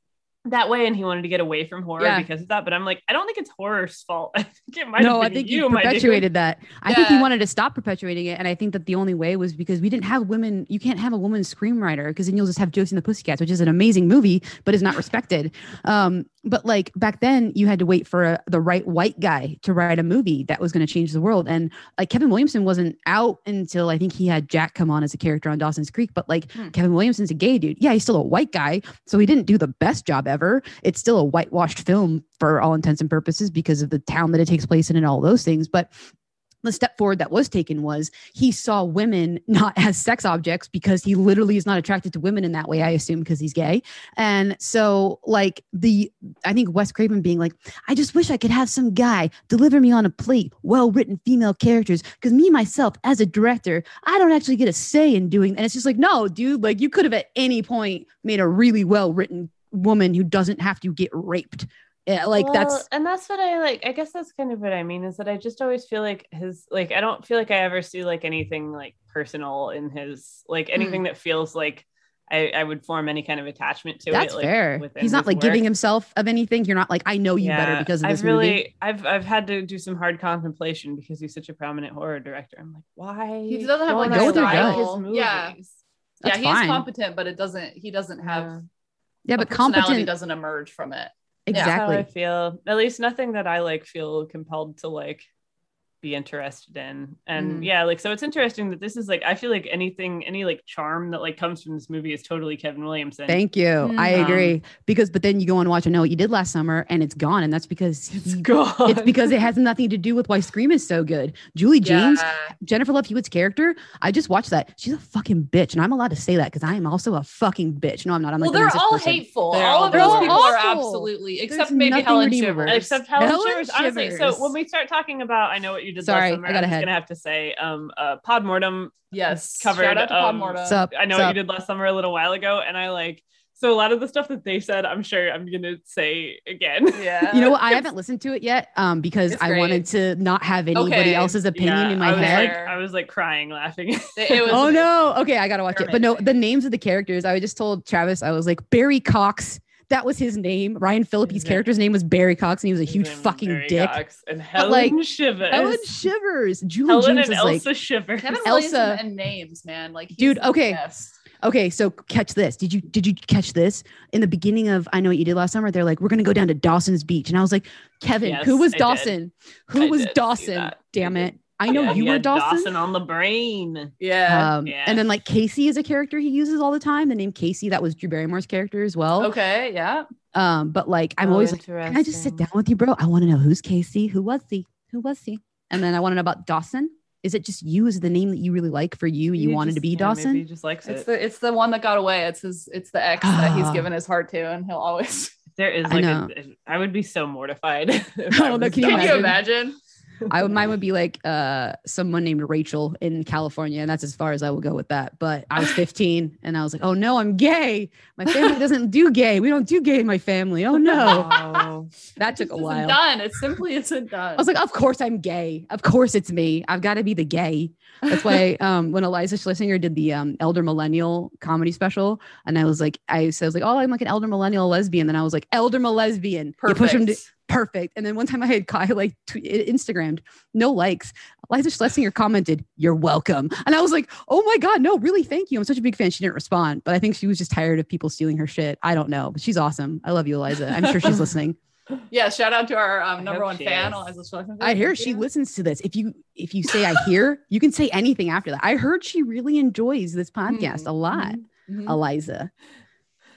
that way and he wanted to get away from horror Yeah. because of that. But I'm like, I don't think it's horror's fault. I think it might No, I think you, perpetuated that. I think he wanted to stop perpetuating it, and I think that the only way was because we didn't have women. You can't have a woman screenwriter because then you'll just have Josie and the Pussycats, which is an amazing movie, but is not respected. Um, but like back then, you had to wait for a, the right white guy to write a movie that was going to change the world, and like Kevin Williamson wasn't out until I think he had Jack come on as a character on Dawson's Creek. But like Hmm. Kevin Williamson's a gay dude. Yeah, he's still a white guy, so he didn't do the best job ever. It's still a whitewashed film for all intents and purposes because of the town that it takes place in and all those things. But the step forward that was taken was he saw women not as sex objects because he literally is not attracted to women in that way, I assume, because he's gay. And so, like, the I think Wes Craven being like, I just wish I could have some guy deliver me on a plate well written female characters because me, myself, as a director, I don't actually get a say in doing. And it's just like, no, dude, like, you could have at any point made a really well written woman who doesn't have to get raped. Yeah, like Well, that's and that's what I like. I guess that's kind of what I mean is that I just always feel like his like I don't feel like I ever see like anything like personal in his like hmm. anything that feels like I, I would form any kind of attachment to That's it. like, fair. within He's not his like giving himself of anything. You're not like, I know you better because of this I've really movie. I've I've had to do some hard contemplation because he's such a prominent horror director. I'm like, why? He doesn't have like Go a with your gut. style. his Yeah, movies? yeah, That's he is fine. competent, but it doesn't. He doesn't have. Yeah. Yeah, but personality competent. doesn't emerge from it. That's how I feel. At least nothing that I like feel compelled to like be interested in. And Mm. yeah, like so it's interesting that this is like I feel like anything, any like charm that like comes from this movie is totally Kevin Williamson. Thank you. I Um, agree. Because, but then you go and watch I Know What You Did Last Summer and it's gone. And that's because It's he- gone. it's because it has nothing to do with why Scream is so good. Julie James, Yeah. Jennifer Love Hewitt's character, I just watched that. She's a fucking bitch. And I'm allowed to say that because I am also a fucking bitch. No, I'm not. I'm well, like the they're nicest all person. hateful. They're all all of those awful. people are Awful. absolutely, There's except maybe Helen redeemable. Shivers. Except Helen, Helen Shivers. Honestly, Shivers. so when we start talking about I know what you did Sorry, last summer, I got I'm just gonna have to say um uh Podmortem yes, covered Shout out to um, Podmortem. Sup? I know Sup? what you did last summer a little while ago, and I like so a lot of the stuff that they said, I'm sure I'm gonna say again. Yeah, You know what? I haven't listened to it yet um, because It's I great. wanted to not have anybody Okay. else's opinion Yeah, in my I head. Like, I was like crying, laughing. It, it was. oh amazing. no. Okay, I gotta watch it. But no, the names of the characters, I just told Travis, I was like, Barry Cox, that was his name. Ryan Phillippe's Yeah. Mm-hmm. character's name was Barry Cox, and he was a huge name fucking Barry dick. Cox and But, Helen like, Shivers. Helen Shivers. Julie Helen James and is like, Elsa Shivers. Kevin Elsa- Williamson and names, man. Like, he's Dude, okay. best. Okay, so catch this. Did you did you catch this in the beginning of I know what you did last summer? They're like, we're gonna go down to Dawson's Beach, and I was like, Kevin, Yes, who was I did. Dawson? Who I was Dawson? that. Damn I it! Did. I know Yeah, you were had Dawson. on the brain. Yeah. Um, Yeah. And then like Casey is a character he uses all the time. The name Casey that was Drew Barrymore's character as well. okay. Yeah. Um, but like I'm Oh, always like, can I just sit down with you, bro? I want to know who's Casey, who was he, who was he, and then I want to know about Dawson. Is it just you? Is the name that you really like for you? You, He wanted to be yeah, Dawson? Maybe he just likes It's it. the it's the one that got away. It's his it's the ex that he's Ah. given his heart to, and he'll always. There is like know. a, I would be so mortified. if I no, was can you Can you imagine? I would mine would be like uh someone named Rachel in California, and that's as far as I will go with that. But I was 15 and I was like, oh no, I'm gay. My family doesn't do gay. We don't do gay in my family. Oh no. Oh. That took a while. done. It simply isn't done. I was like, of course I'm gay. Of course it's me. I've got to be the gay. That's why um when Iliza Shlesinger did the um elder millennial comedy special, and I was like, I said I was like, oh, I'm like an elder millennial lesbian. Then I was like, elder millennial lesbian. You push him to Perfect. perfect. And then one time I had Kai like tw- Instagrammed, no likes. Iliza Shlesinger commented, "You're welcome," and I was like, "Oh my god, no, really, thank you." I'm such a big fan. She didn't respond, but I think she was just tired of people stealing her shit. I don't know, but she's awesome. I love you, Eliza. I'm sure she's listening. yeah. Shout out to our um, number one fan, is. Iliza Shlesinger. I hear she you. listens to this. If you if you say I hear, you can say anything after that. I heard she really enjoys this podcast a lot, Mhm. Eliza.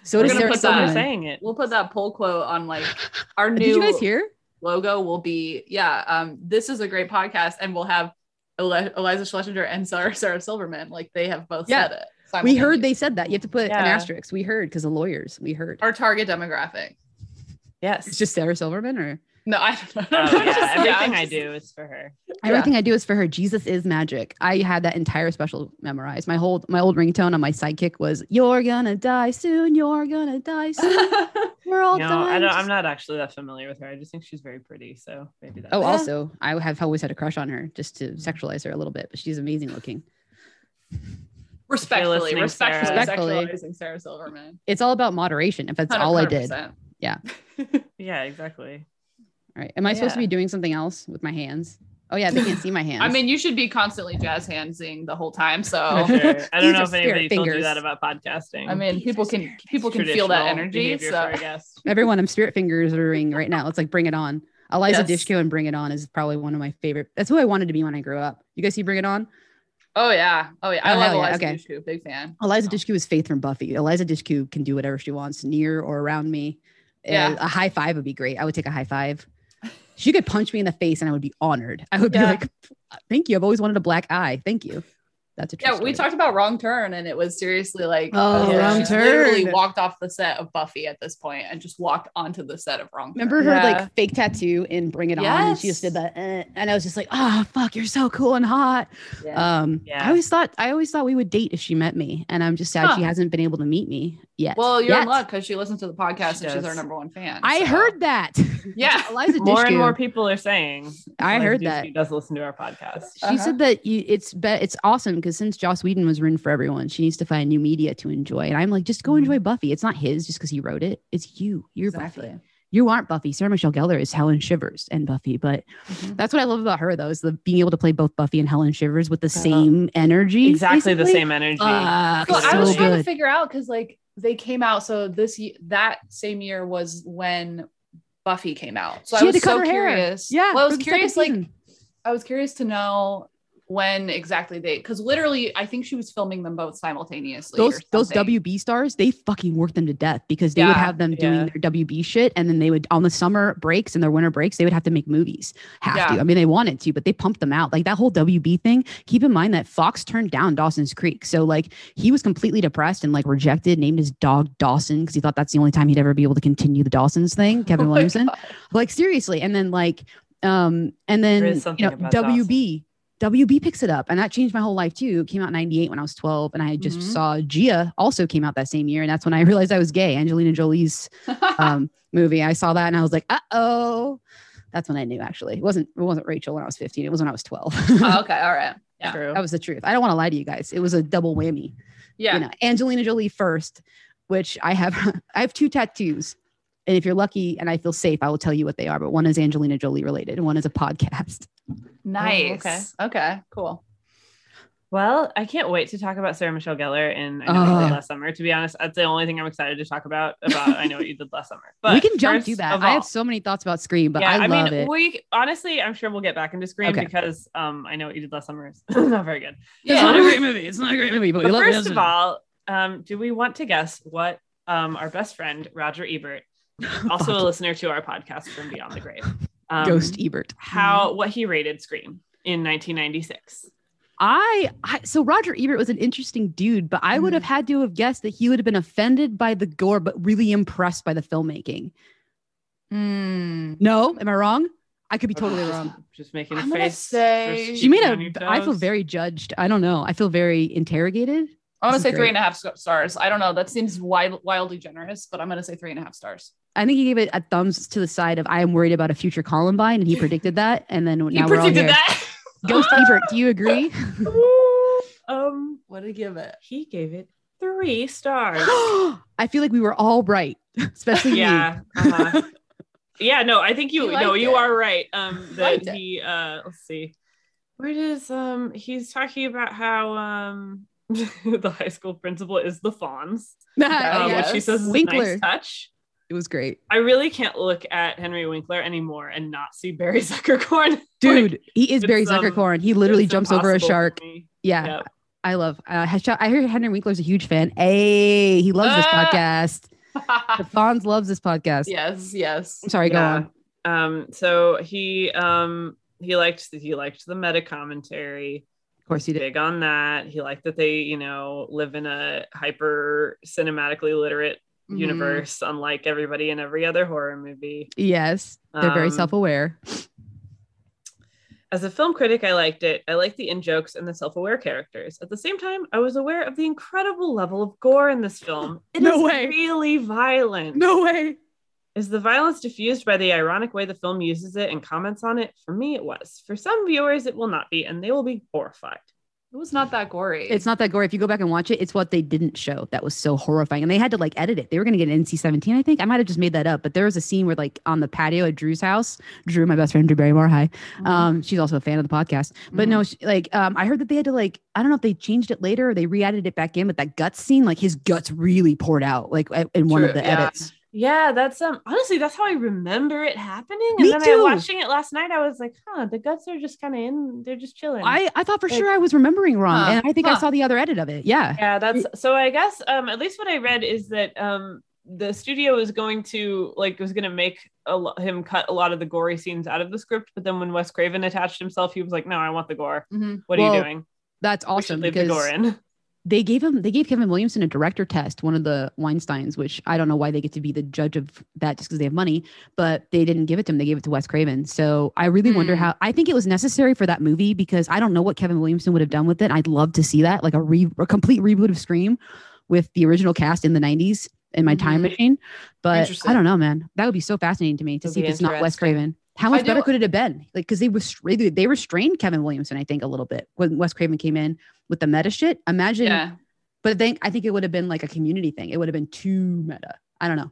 So We're does gonna Sarah put that- saying it. We'll put that pull quote on like our new. Did you guys hear? logo will be yeah um this is a great podcast and we'll have Eli- iliza shlesinger and sarah, sarah silverman like they have both Yeah. said it We heard they said that. You have to put an asterisk. We heard because the lawyers. We heard. our target demographic Yes. It's just Sarah Silverman or no i don't know Oh, Just- yeah. Everything I do is for her. Everything I do is for her. Jesus is magic. I had that entire special memorized. My whole my old ringtone on my sidekick was "You're gonna die soon. You're gonna die soon. We're all No, I dying." don't, I'm not actually that familiar with her. I just think she's very pretty. So maybe that's oh, also, I have always had a crush on her just to sexualize her a little bit, but she's amazing looking. respectfully listening, respectfully, Sarah. Respectfully. sexualizing sarah silverman It's all about moderation. If that's all I did. 100%. Yeah, exactly. All right. Am I supposed to be doing something else with my hands? Oh yeah, they can't see my hands. i mean you should be constantly jazz handsing the whole time so sure. I don't know if spirit anybody told you that about podcasting. i mean people can people can feel that energy so for a everyone, I'm spirit fingers ring right now. It's like Bring It On. Eliza Yes. Dushku and Bring It On is probably one of my favorite. That's who I wanted to be when I grew up. You guys see Bring It On? oh yeah oh yeah i Oh, love hell yeah, eliza okay. Dushku, big fan Eliza Dushku is Faith from Buffy. Eliza Dushku can do whatever she wants, near or around me. Uh, Yeah. a high five would be great. I would take a high five. She could punch me in the face and I would be honored. I would be like, thank you. I've always wanted a black eye. Thank you. That's a true Yeah, we talked about wrong turn, and it was seriously like, Oh, yeah, Wrong she's Literally walked off the set of Buffy at this point and just walked onto the set of Wrong Turn. Remember her Yeah. like fake tattoo in Bring It On? And she just did that. eh, and I was just like, oh, fuck, you're so cool and hot. Um, Yeah. I always thought, I always thought we would date if she met me. And I'm just sad Huh. she hasn't been able to meet me yet. Well, you're Yet. in luck because she listens to the podcast She and she's our number one fan. I so- heard that. Yeah. Eliza More and more people are saying. I Eliza heard Dushku that. She does listen to our podcast. She Uh-huh. said that you, it's be, it's awesome because since Joss Whedon was written for everyone, she needs to find new media to enjoy. And I'm like, just go enjoy Buffy. It's not his just because he wrote it. It's you. You're Buffy. You aren't Buffy. Sarah Michelle Gellar is Helen Shivers and Buffy, but Mhm. that's what I love about her though, is the being able to play both Buffy and Helen Shivers with the Uh, same energy. Exactly the same energy. Fuck, So it's I was so trying to figure out because like they came out. So this that same year was when Buffy came out. So She I was so curious. Yeah, Well, I was curious. Like. I was curious to know when exactly they because literally I think she was filming them both simultaneously. those those. WB stars, they fucking worked them to death because they would have them doing yeah. their WB shit, and then they would on the summer breaks and their winter breaks, they would have to make movies. Have Yeah. to. I mean, they wanted to, but they pumped them out. Like that whole WB thing. Keep in mind that Fox turned down Dawson's Creek, so like he was completely depressed and like rejected. Named his dog Dawson because he thought that's the only time he'd ever be able to continue the Dawson's thing. Kevin Oh my Williamson. God. like seriously and then like um and then you know about wb wb picks it up and that changed my whole life too it came out in 98 when i was 12 and i just Mhm. saw gia also came out that same year and that's when i realized i was gay angelina jolie's um movie i saw that and i was like uh-oh that's when i knew actually it wasn't it wasn't rachel when i was 15 it was when i was 12 Oh, okay, all right. Yeah. True. that was the truth i don't want to lie to you guys it was a double whammy Yeah. you know angelina jolie first which i have i have two tattoos And if you're lucky and I feel safe, I will tell you what they are. But one is Angelina Jolie related and one is a podcast. Nice. okay. okay. Cool. Well, I can't wait to talk about Sarah Michelle Gellar in I Know What You Uh. Did Last Summer. To be honest, that's the only thing I'm excited to talk about about I Know What You Did Last Summer. But we can jump first to that. of I have so many thoughts about Scream, but yeah, I, I, love mean, it. we honestly, I'm sure we'll get back into Scream Okay. because um, I know what you did last summer is not very good. It's not a great movie. It's not a great movie, but, But we love it. first of all, um, do we want to guess what um, our best friend Roger Ebert, also a listener to our podcast from Beyond the Grave, um, Ghost Ebert. how what he rated Scream in 1996? I, I so Roger Ebert was an interesting dude, but I would have had to have guessed that he would have been offended by the gore, but really impressed by the filmmaking. Hmm. No, am I wrong? I could be totally wrong. Just making a I'm face. say- just She made keeping on your a. I feel very judged. I don't know. I feel very interrogated. I'm gonna say great. three and a half stars. I don't know. That seems wild, wildly generous, but I'm gonna say three and a half stars. I think he gave it a thumbs to the side of I am worried about a future Columbine, and he predicted that. And then now You we're all here. that. Ghost Ebert, do you agree? um, what did he give it? he gave it three stars. I feel like we were all right, especially yeah. Uh-huh. yeah, no, I think you He no, liked you are right. Um that he uh let's see. Where does um he's talking about how um the high school principal is the Fonz, uh, which he says is a nice touch. It was great. I really can't look at Henry Winkler anymore and not see Barry Zuckerkorn. Dude, he is Barry um, Zuckerkorn. He literally jumps over a shark. Yeah, Yep. I love. Uh, I heard Henry Winkler's a huge fan. Hey, he loves this Ah! podcast. The Fonz loves this podcast. yes, yes. I'm sorry. Go on. Um so he um he liked he liked the meta commentary. Of course he did. big on that. He liked that they, you know, live in a hyper cinematically literate Mm-hmm. Mhm. universe, unlike everybody in every other horror movie. Yes, they're very Um, self-aware. As a film critic, I liked it. I liked the in jokes and the self aware characters. At the same time, I was aware of the incredible level of gore in this film. It is No way. really violent. No way. Is the violence diffused by the ironic way the film uses it and comments on it? For me, it was. For some viewers, it will not be, and they will be horrified. It was not that gory. It's not that gory. If you go back and watch it, it's what they didn't show that was so horrifying. And they had to like edit it. They were going to get an NC 17, I think. I might have just made that up. But there was a scene where, like, on the patio at Drew's house, Drew, my best friend, Drew Barrymore, hi. Um, she's also a fan of the podcast. But no, she, like, um, I heard that they had to, like, I don't know if they changed it later or they re added it back in, but that guts scene, like, his guts really poured out, like, in one of the yeah. edits. Yeah, that's um honestly that's how I remember it happening. And Me then I too. watching it last night, I was like, huh, the guts are just kind of in, they're just chilling. I, I thought for Like- sure I was remembering wrong. Huh, and I think I saw the other edit of it. Yeah. yeah, that's so I guess um at least what I read is that um the studio was going to like was going to make a lo- him cut a lot of the gory scenes out of the script, but then when Wes Craven attached himself, he was like, no, I want the gore. Mhm. What are you doing? That's awesome leave the because gore in. They gave him they gave Kevin Williamson a director test, one of the Weinsteins, which I don't know why they get to be the judge of that just because they have money, but they didn't give it to him. They gave it to Wes Craven. So I really wonder Hmm. how I think it was necessary for that movie because I don't know what Kevin Williamson would have done with it. I'd love to see that, like a re a complete reboot of Scream with the original cast in the 90s in my time Mhm. machine. But I don't know, man. That would be so fascinating to me to see if it's not Wes. Craven. How much better could it have been? Like, because they was they, they restrained Kevin Williamson, I think, a little bit when Wes Craven came in with the meta shit. Imagine yeah. but I think I think it would have been like a community thing. It would have been too meta. I don't know.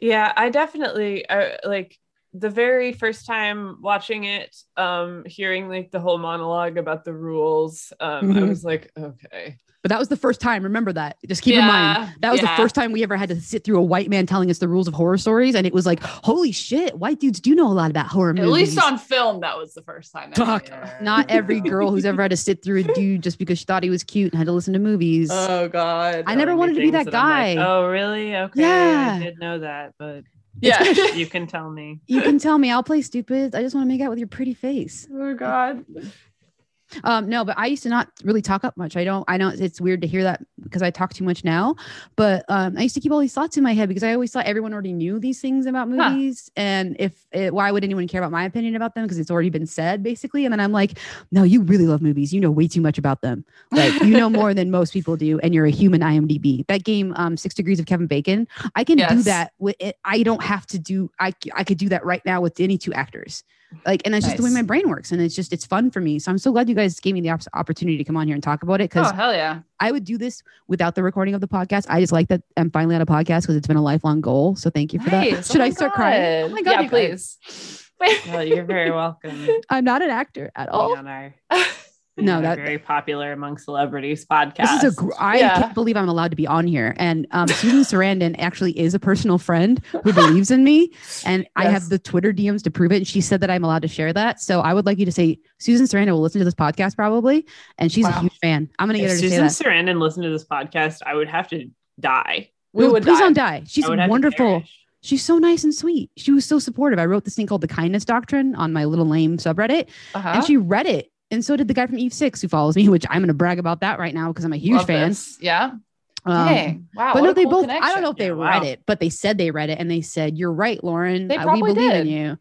Yeah, I definitely uh, like the very first time watching it, um, hearing like the whole monologue about the rules. Um, I Mhm. was like, okay. But that was the first time. Remember that. Just keep in mind that was yeah. the first time we ever had to sit through a white man telling us the rules of horror stories, and it was like, holy shit, white dudes do know a lot about horror At movies. At least on film, that was the first time. Fuck. Not every girl who's ever had to sit through a dude just because she thought he was cute and had to listen to movies. Oh God. I never oh, wanted to be that I'm like, guy. oh, really? Okay. Yeah. I did know that, but Yeah. you can tell me. you can tell me I'll play stupid. I just want to make out with your pretty face. oh God. Um, no, but I used to not really talk up much. I don't, I know it's weird to hear that because I talk too much now, but um, I used to keep all these thoughts in my head because I always thought everyone already knew these things about Huh. movies. And if, it, why would anyone care about my opinion about them? Because it's already been said basically. And then I'm like, no, you really love movies. You know way too much about them. Like you know more than most people do. And you're a human IMDb. That game, um, Six Degrees of Kevin Bacon, I can do that with it. I don't have to do, I, I could do that right now with any two actors. Like and that's just the way my brain works and it's just it's fun for me. So i'm so glad you guys gave me the op- opportunity to come on here and talk about it because Oh hell yeah! i would do this without the recording of the podcast. I just like that i'm finally on a podcast because it's been a lifelong goal so thank you for that. Should Oh i my start crying? Oh my god Yeah, please. Well, you're very welcome. i'm not an actor at all. on our, no our that very popular among celebrities podcast. This is a. Gr- I Yeah. can't believe I'm allowed to be on here. And um, Susan Sarandon actually is a personal friend who believes in me, and I have the Twitter DMs to prove it. And she said that I'm allowed to share that. So I would like you to say Susan Sarandon will listen to this podcast probably, and she's a huge fan. I'm gonna get if her to Susan say that. Sarandon listened to this podcast, I would have to die. We No, would please die. don't die. She's I would have to wonderful. She's so nice and sweet. She was so supportive. I wrote this thing called the Kindness Doctrine on my little lame subreddit, Uh-huh. and she read it. And so did the guy from Eve Six who follows me, which I'm going to brag about that right now because I'm a huge Love fan. this. Yeah. Um, Dang. Wow. but no, they cool both. I don't know if they Yeah, read wow. it, but they said they read it, and they said, "You're right, Lauren. They Uh, we probably believe in did. you."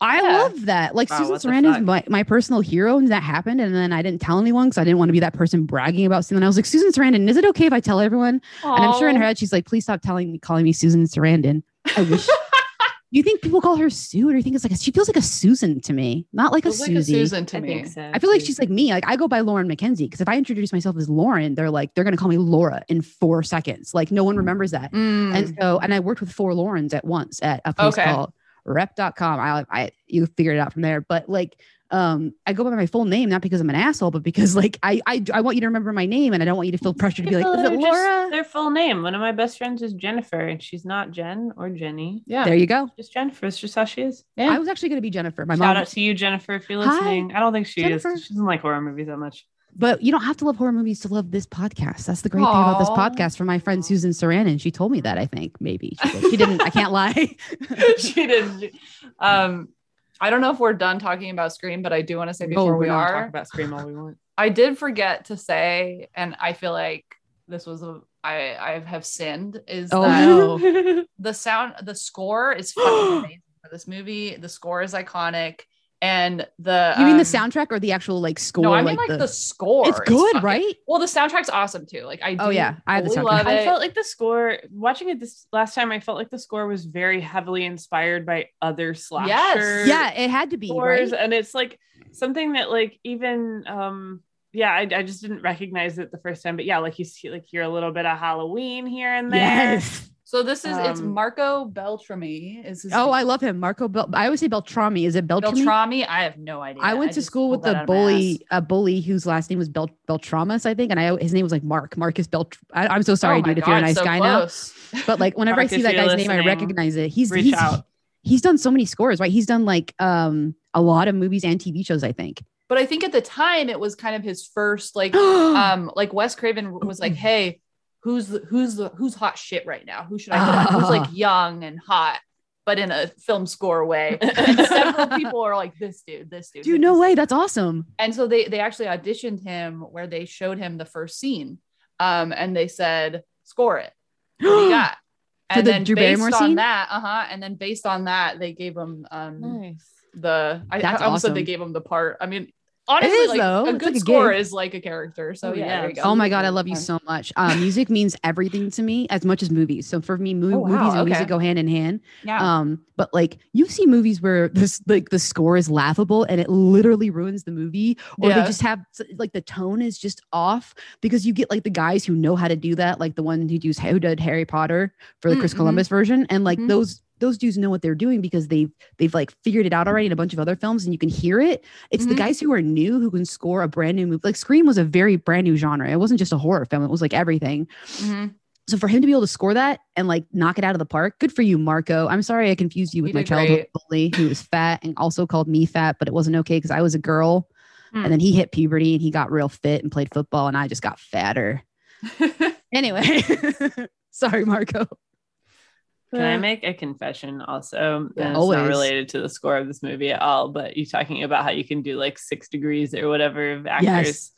I Yeah. love that. Like Wow, Susan what the Sarandon's my, my personal hero, and that happened, and then I didn't tell anyone because I didn't want to be that person bragging about something. I was like, Susan Sarandon, is it okay if I tell everyone? And I'm sure in her head she's like, please stop telling me, calling me Susan Sarandon. I wish. Do you think people call her Sue, or do you think it's like a, she feels like a Susan to me, not like a Feels like a Susie? Susan to I me. think so. I feel like she's like me. Like I go by Lauren McKenzie because if I introduce myself as Lauren, they're like they're gonna call me Laura in four seconds. Like no one remembers that. Mm. And so, and I worked with four Laurens at once at a place Okay. called rep.com. I, I, you figured it out from there. But like, um, I go by my full name, not because I'm an asshole, but because like, I, I, I want you to remember my name and I don't want you to feel pressure to be like, is it are just Laura? their full name. One of my best friends is Jennifer, and she's not Jen or Jenny. yeah. There you go. Just Jennifer. It's just how she is. Yeah. I was actually going to be Jennifer. My Shout mom, out to you, Jennifer, if you're listening. Hi, listening. I don't think she Jennifer. is. She doesn't like horror movies that much. but you don't have to love horror movies to love this podcast. That's the great thing about this podcast from my friend Susan Sarandon. She told me that, I think maybe she, did. she didn't, I can't lie. she didn't. Um, I don't know if we're done talking about Scream, but I do want to say before we're we not. Talk about Scream all we want. I did forget to say, and I feel like this was a I I have sinned is Oh, that no. the sound the score is fucking amazing for this movie. The score is iconic, and the You mean the um, soundtrack or the actual like score? No, I mean like, like, the, score. It's good, fucking- right? Well, the soundtrack's awesome too. Like I do Oh, yeah. I have the fully soundtrack. I felt like the score watching it this last time. I felt like the score was very heavily inspired by other slasher. yeah, it had to be scores, right. and it's like something that like even um yeah I, I just didn't recognize it the first time but yeah like you see like hear a little bit of halloween here and there Yes. So this is it's Um, Marco Beltrami. Is Oh, name. I love him, Marco. Bel- I always say Beltrami. Is it Beltrami? Beltrami. I have no idea. I went to school with a out of my bully, a bully whose last name was Bel Beltramas, I think, and I his name was like Mark, Marcus Belt. I, I'm so sorry, Oh dude, if you're a nice so guy close. now. But like whenever I see that guy's name, I recognize it. He's reach he's out. he's done so many scores, right? He's done like um a lot of movies and TV shows, I think. But I think at the time it was kind of his first like um like Wes Craven was like, hey, who's the who's the who's hot shit right now? Who should I get on? Who's like young and hot, but in a film score way? And several people are like, this dude, this dude. Dude, no this way, that's awesome. and so they they actually auditioned him where they showed him the first scene um and they said score it what you got and the then Drew based Barrymore on scene? that uh-huh and then based on that they gave him um nice the i, I almost said they gave him the part i mean honestly is, like though. a It's good like a score gig. is like a character so Oh, yeah, yeah, there you go Oh my god, I love you so much. Uh, music means everything to me as much as movies. So for me, mo- Oh, wow, movies and okay. music go hand in hand. yeah Um, but like you see movies where this like the score is laughable and it literally ruins the movie, or they just have like the tone is just off because you get like the guys who know how to do that, like the one who does who did Harry Potter for the Mm, Chris. Columbus version, and like Mhm. those those dudes know what they're doing because they've they've like figured it out already in a bunch of other films and you can hear it. It's the Mhm. guys who are new who can score a brand new movie. Like Scream was a very brand new genre. It wasn't just a horror film; it was like everything. Mhm. So for him to be able to score that and like knock it out of the park, good for you, Marco. I'm sorry I confused you with You my childhood great. bully who was fat and also called me fat, but it wasn't okay because I was a girl. Hmm. And then he hit puberty and he got real fit and played football, and I just got fatter. Anyway, sorry, Marco. Can I make a confession also? Yeah, it's always. not related to the score of this movie at all, but you talking about how you can do like six degrees or whatever of actors. Yes.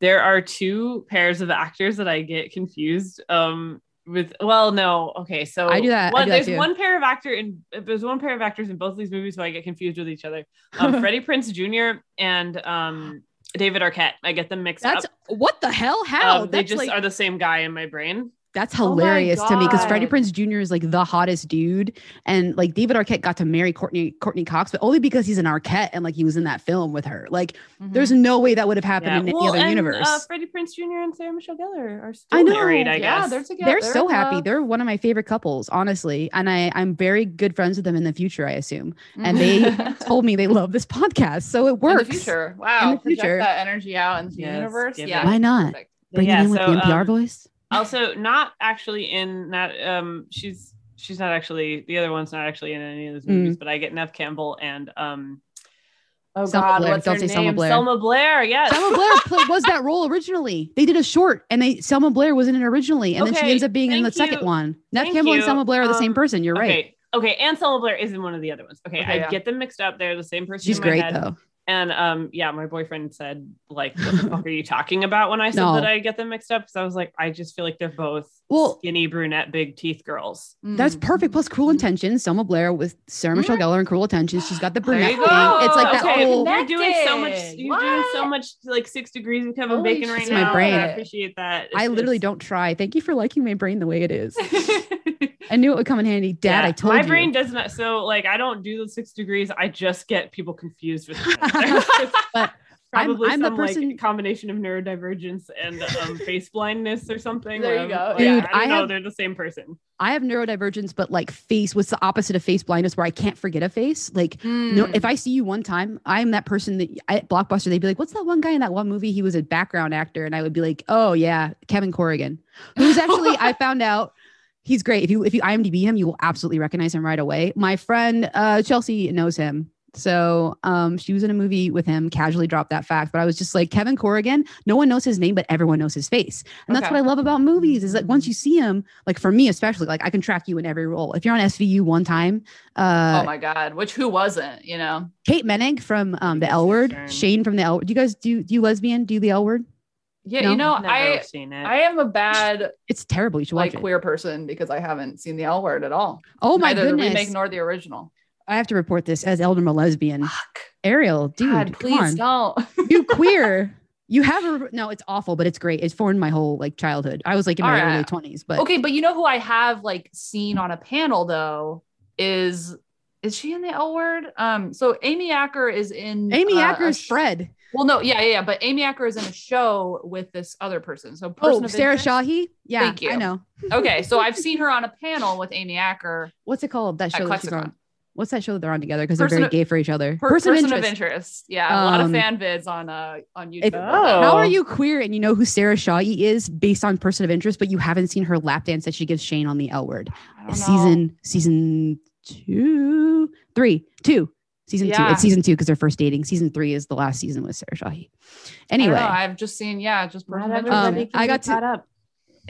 There are two pairs of actors that I get confused um with well no okay so I do that- I one, do that there's too. one pair of actor in there's one pair of actors in both of these movies who I get confused with each other um Freddie Prinze Jr. and um David Arquette I get them mixed That's up what the hell? How? um, they just like, are the same guy in my brain That's Oh hilarious to me because Freddie Prinze Jr. is like the hottest dude, and like David Arquette got to marry Courtney Courteney Cox, but only because he's an Arquette and like he was in that film with her. Like, there's no way that would have happened in any other and, universe. Uh, Freddie Prinze Jr. and Sarah Michelle Gellar are still I know. married. I Yeah, guess they're together. They're so happy. love. They're one of my favorite couples, honestly, and I I'm very good friends with them in the future. I assume, and they told me they love this podcast, so it works. In the future. Wow. the project future. that energy out into the Yes, universe. Yeah. it. Why not? perfect. Bring Yeah, it in with so, the NPR um, voice. Also not actually in that um she's she's not actually the other one's not actually in any of those movies but i get neve campbell and um oh Selma god Blair. what's Don't her say name Selma Blair. selma blair yes Selma Blair played, was that role originally. They did a short, and they Selma Blair was in it originally, and then she ends up being in the thank second one. Neve Thank Campbell and. Selma Blair are the same Um, person. You're right. okay okay and selma blair is in one of the other ones okay, Okay, i yeah. get them mixed up they're the same person She's great head. though. And um yeah my boyfriend said like what the fuck are you talking about when i said No. that i get them mixed up because i was like i just feel like they're both Well, skinny brunette big teeth girls That's Mm. perfect. Plus, Cruel Intentions. Selma Blair with Sarah Michelle Gellar and Cruel Intentions. She's got the brunette thing. It's like that okay, whole. you're doing so much. You're doing so much like six degrees of Kevin Holy Bacon right shit. now. My brain. I appreciate that. I literally it's- don't try. Thank you for liking my brain the way it is. I knew it would come in handy. Dad, Yeah, I told my you. My brain does not. So like, I don't do the six degrees. I just get people confused with each other. But I'm- Probably I'm the some person- like combination of neurodivergence and um, face blindness or something. There you I'm- go. Yeah, Dude, I don't I know. have- They're the same person. I have neurodivergence, but like face, what's the opposite of face blindness where I can't forget a face? Like, no, Mm. if I see you one time, I'm that person that at Blockbuster, they'd be like, what's that one guy in that one movie? He was a background actor. And I would be like, oh, yeah, Kevin Corrigan, who's actually, I found out. He's great. If you if you IMDb him, you will absolutely recognize him right away. My friend uh, Chelsea knows him. So um, she was in a movie with him, casually dropped that fact. But I was just like, Kevin Corrigan, no one knows his name, but everyone knows his face. And that's what I love about movies is that once you see him, like for me especially, like I can track you in every role. If you're on SVU one time, uh, oh my god, which who wasn't? You know, Kate Moennig from um, the L Word, Shane. Shane from the L. Word. Do you guys do do you lesbian? Do the L Word? yeah. No? You know, I have seen it. I am a bad It's terrible. You should watch like it. queer person because I haven't seen the L Word at all. Oh my Neither the goodness! remake nor the original. I have to report this as Elderma lesbian. Fuck, Ariel, dude, God, please on. don't. you queer. You have a no. It's awful, but it's great. It's formed my whole like childhood. I was like in my right. early twenties, but okay, but you know who I have like seen on a panel though is is she in the L Word? Um, so Amy Acker is in Amy uh, Acker is Fred. Well, no, yeah, yeah, yeah, but Amy Acker is in a show with this other person. So person Oh, of Sarah interest. Shahi. Yeah, Thank you. I know. Okay, so I've seen her on a panel with Amy Acker. What's it called? That At show that she's on. What's that show that they're on together? Because they're very of- gay for each other. Per- person, of, interest. Yeah, a lot of Um, fan vids on uh on YouTube. If- about that. How Oh. are you queer and you know who Sarah Shahi is based on person of interest, but you haven't seen her lap dance that she gives Shane on the L word? I know. Season season two, three, two. Season two. Yeah. It's season two because they're first dating. Season three is the last season with Sarah Shahi. I don't know, Anyway, I've just seen yeah, just person Not of interest. Um, I got be to- up.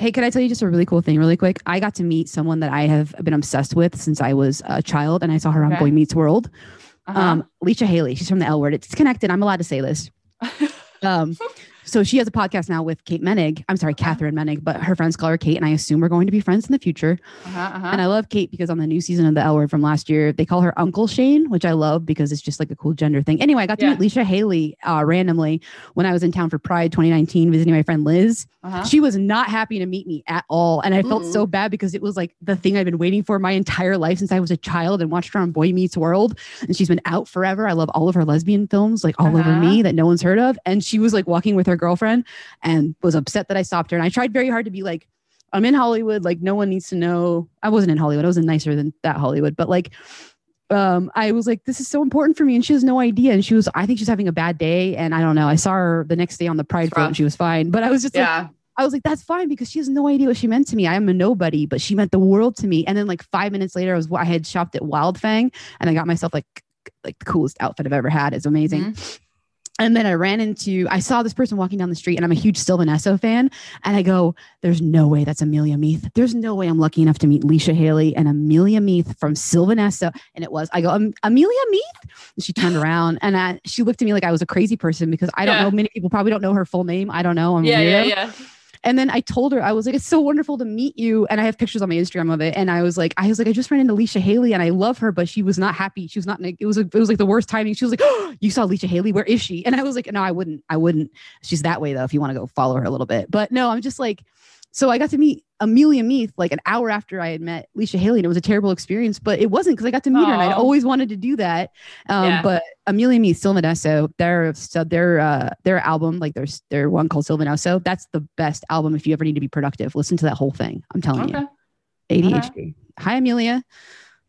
Hey, can I tell you just a really cool thing, really quick? I got to meet someone that I have been obsessed with since I was a child, and I saw her on Boy Meets World. Uh-huh. Um, Leisha Hailey. She's from the L Word. It's connected. I'm allowed to say this. um, so she has a podcast now with Kate Moennig. I'm sorry, Catherine Moennig, but her friends call her Kate, and I assume we're going to be friends in the future. uh-huh, uh-huh. And I love Kate because on the new season of the L Word from last year, they call her Uncle Shane, which I love because it's just like a cool gender thing. Anyway, I got to Yeah. meet Leisha Hailey uh, randomly when I was in town for Pride 2019 visiting my friend Liz. uh-huh. She was not happy to meet me at all. And I felt so bad because it was like the thing I've been waiting for my entire life since I was a child and watched her on Boy Meets World. And she's been out forever. I love all of her lesbian films, like all over Uh-huh. me that no one's heard of. And she was like walking with her girlfriend and was upset that I stopped her. And I tried very hard to be like, I'm in Hollywood. Like, no one needs to know. I wasn't in Hollywood. I was in nicer than that Hollywood. But like, um, I was like, this is so important for me. And she has no idea. And she was, I think she's having a bad day. And I don't know. I saw her the next day on the Pride float and she was fine. But I was just like, yeah. I was like, that's fine because she has no idea what she meant to me. I am a nobody, but she meant the world to me. And then like five minutes later, I was I had shopped at Wildfang and I got myself like like the coolest outfit I've ever had. It's amazing. And then I ran into, I saw this person walking down the street, and I'm a huge Sylvan Esso fan. And I go, There's no way that's Amelia Meath. There's no way I'm lucky enough to meet Leisha Hailey and Amelia Meath from Sylvan Esso. And it was, I go, "Am- Amelia Meath? And she turned around and I, she looked at me like I was a crazy person because I don't Yeah. know. Many people probably don't know her full name. I don't know. I'm Yeah, yeah, yeah. And then I told her, I was like, it's so wonderful to meet you. And I have pictures on my Instagram of it. And I was like, I was like, I just ran into Leisha Hailey and I love her, but she was not happy. She was not, it was, it was like the worst timing. She was like, oh, you saw Leisha Hailey. Where is she? And I was like, no, I wouldn't. I wouldn't. She's that way though, if you want to go follow her a little bit. But no, I'm just like, So I got to meet Amelia Meath like an hour after I had met Leisha Hailey, and it was a terrible experience, but it wasn't because I got to meet her, and I'd always wanted to do that. Um, Yeah. But Amelia Meath, Sylvan Esso, their so their uh, their album, like there's their one called Sylvan Esso, that's the best album if you ever need to be productive. Listen to that whole thing. I'm telling Okay. you, ADHD. Hi, Amelia.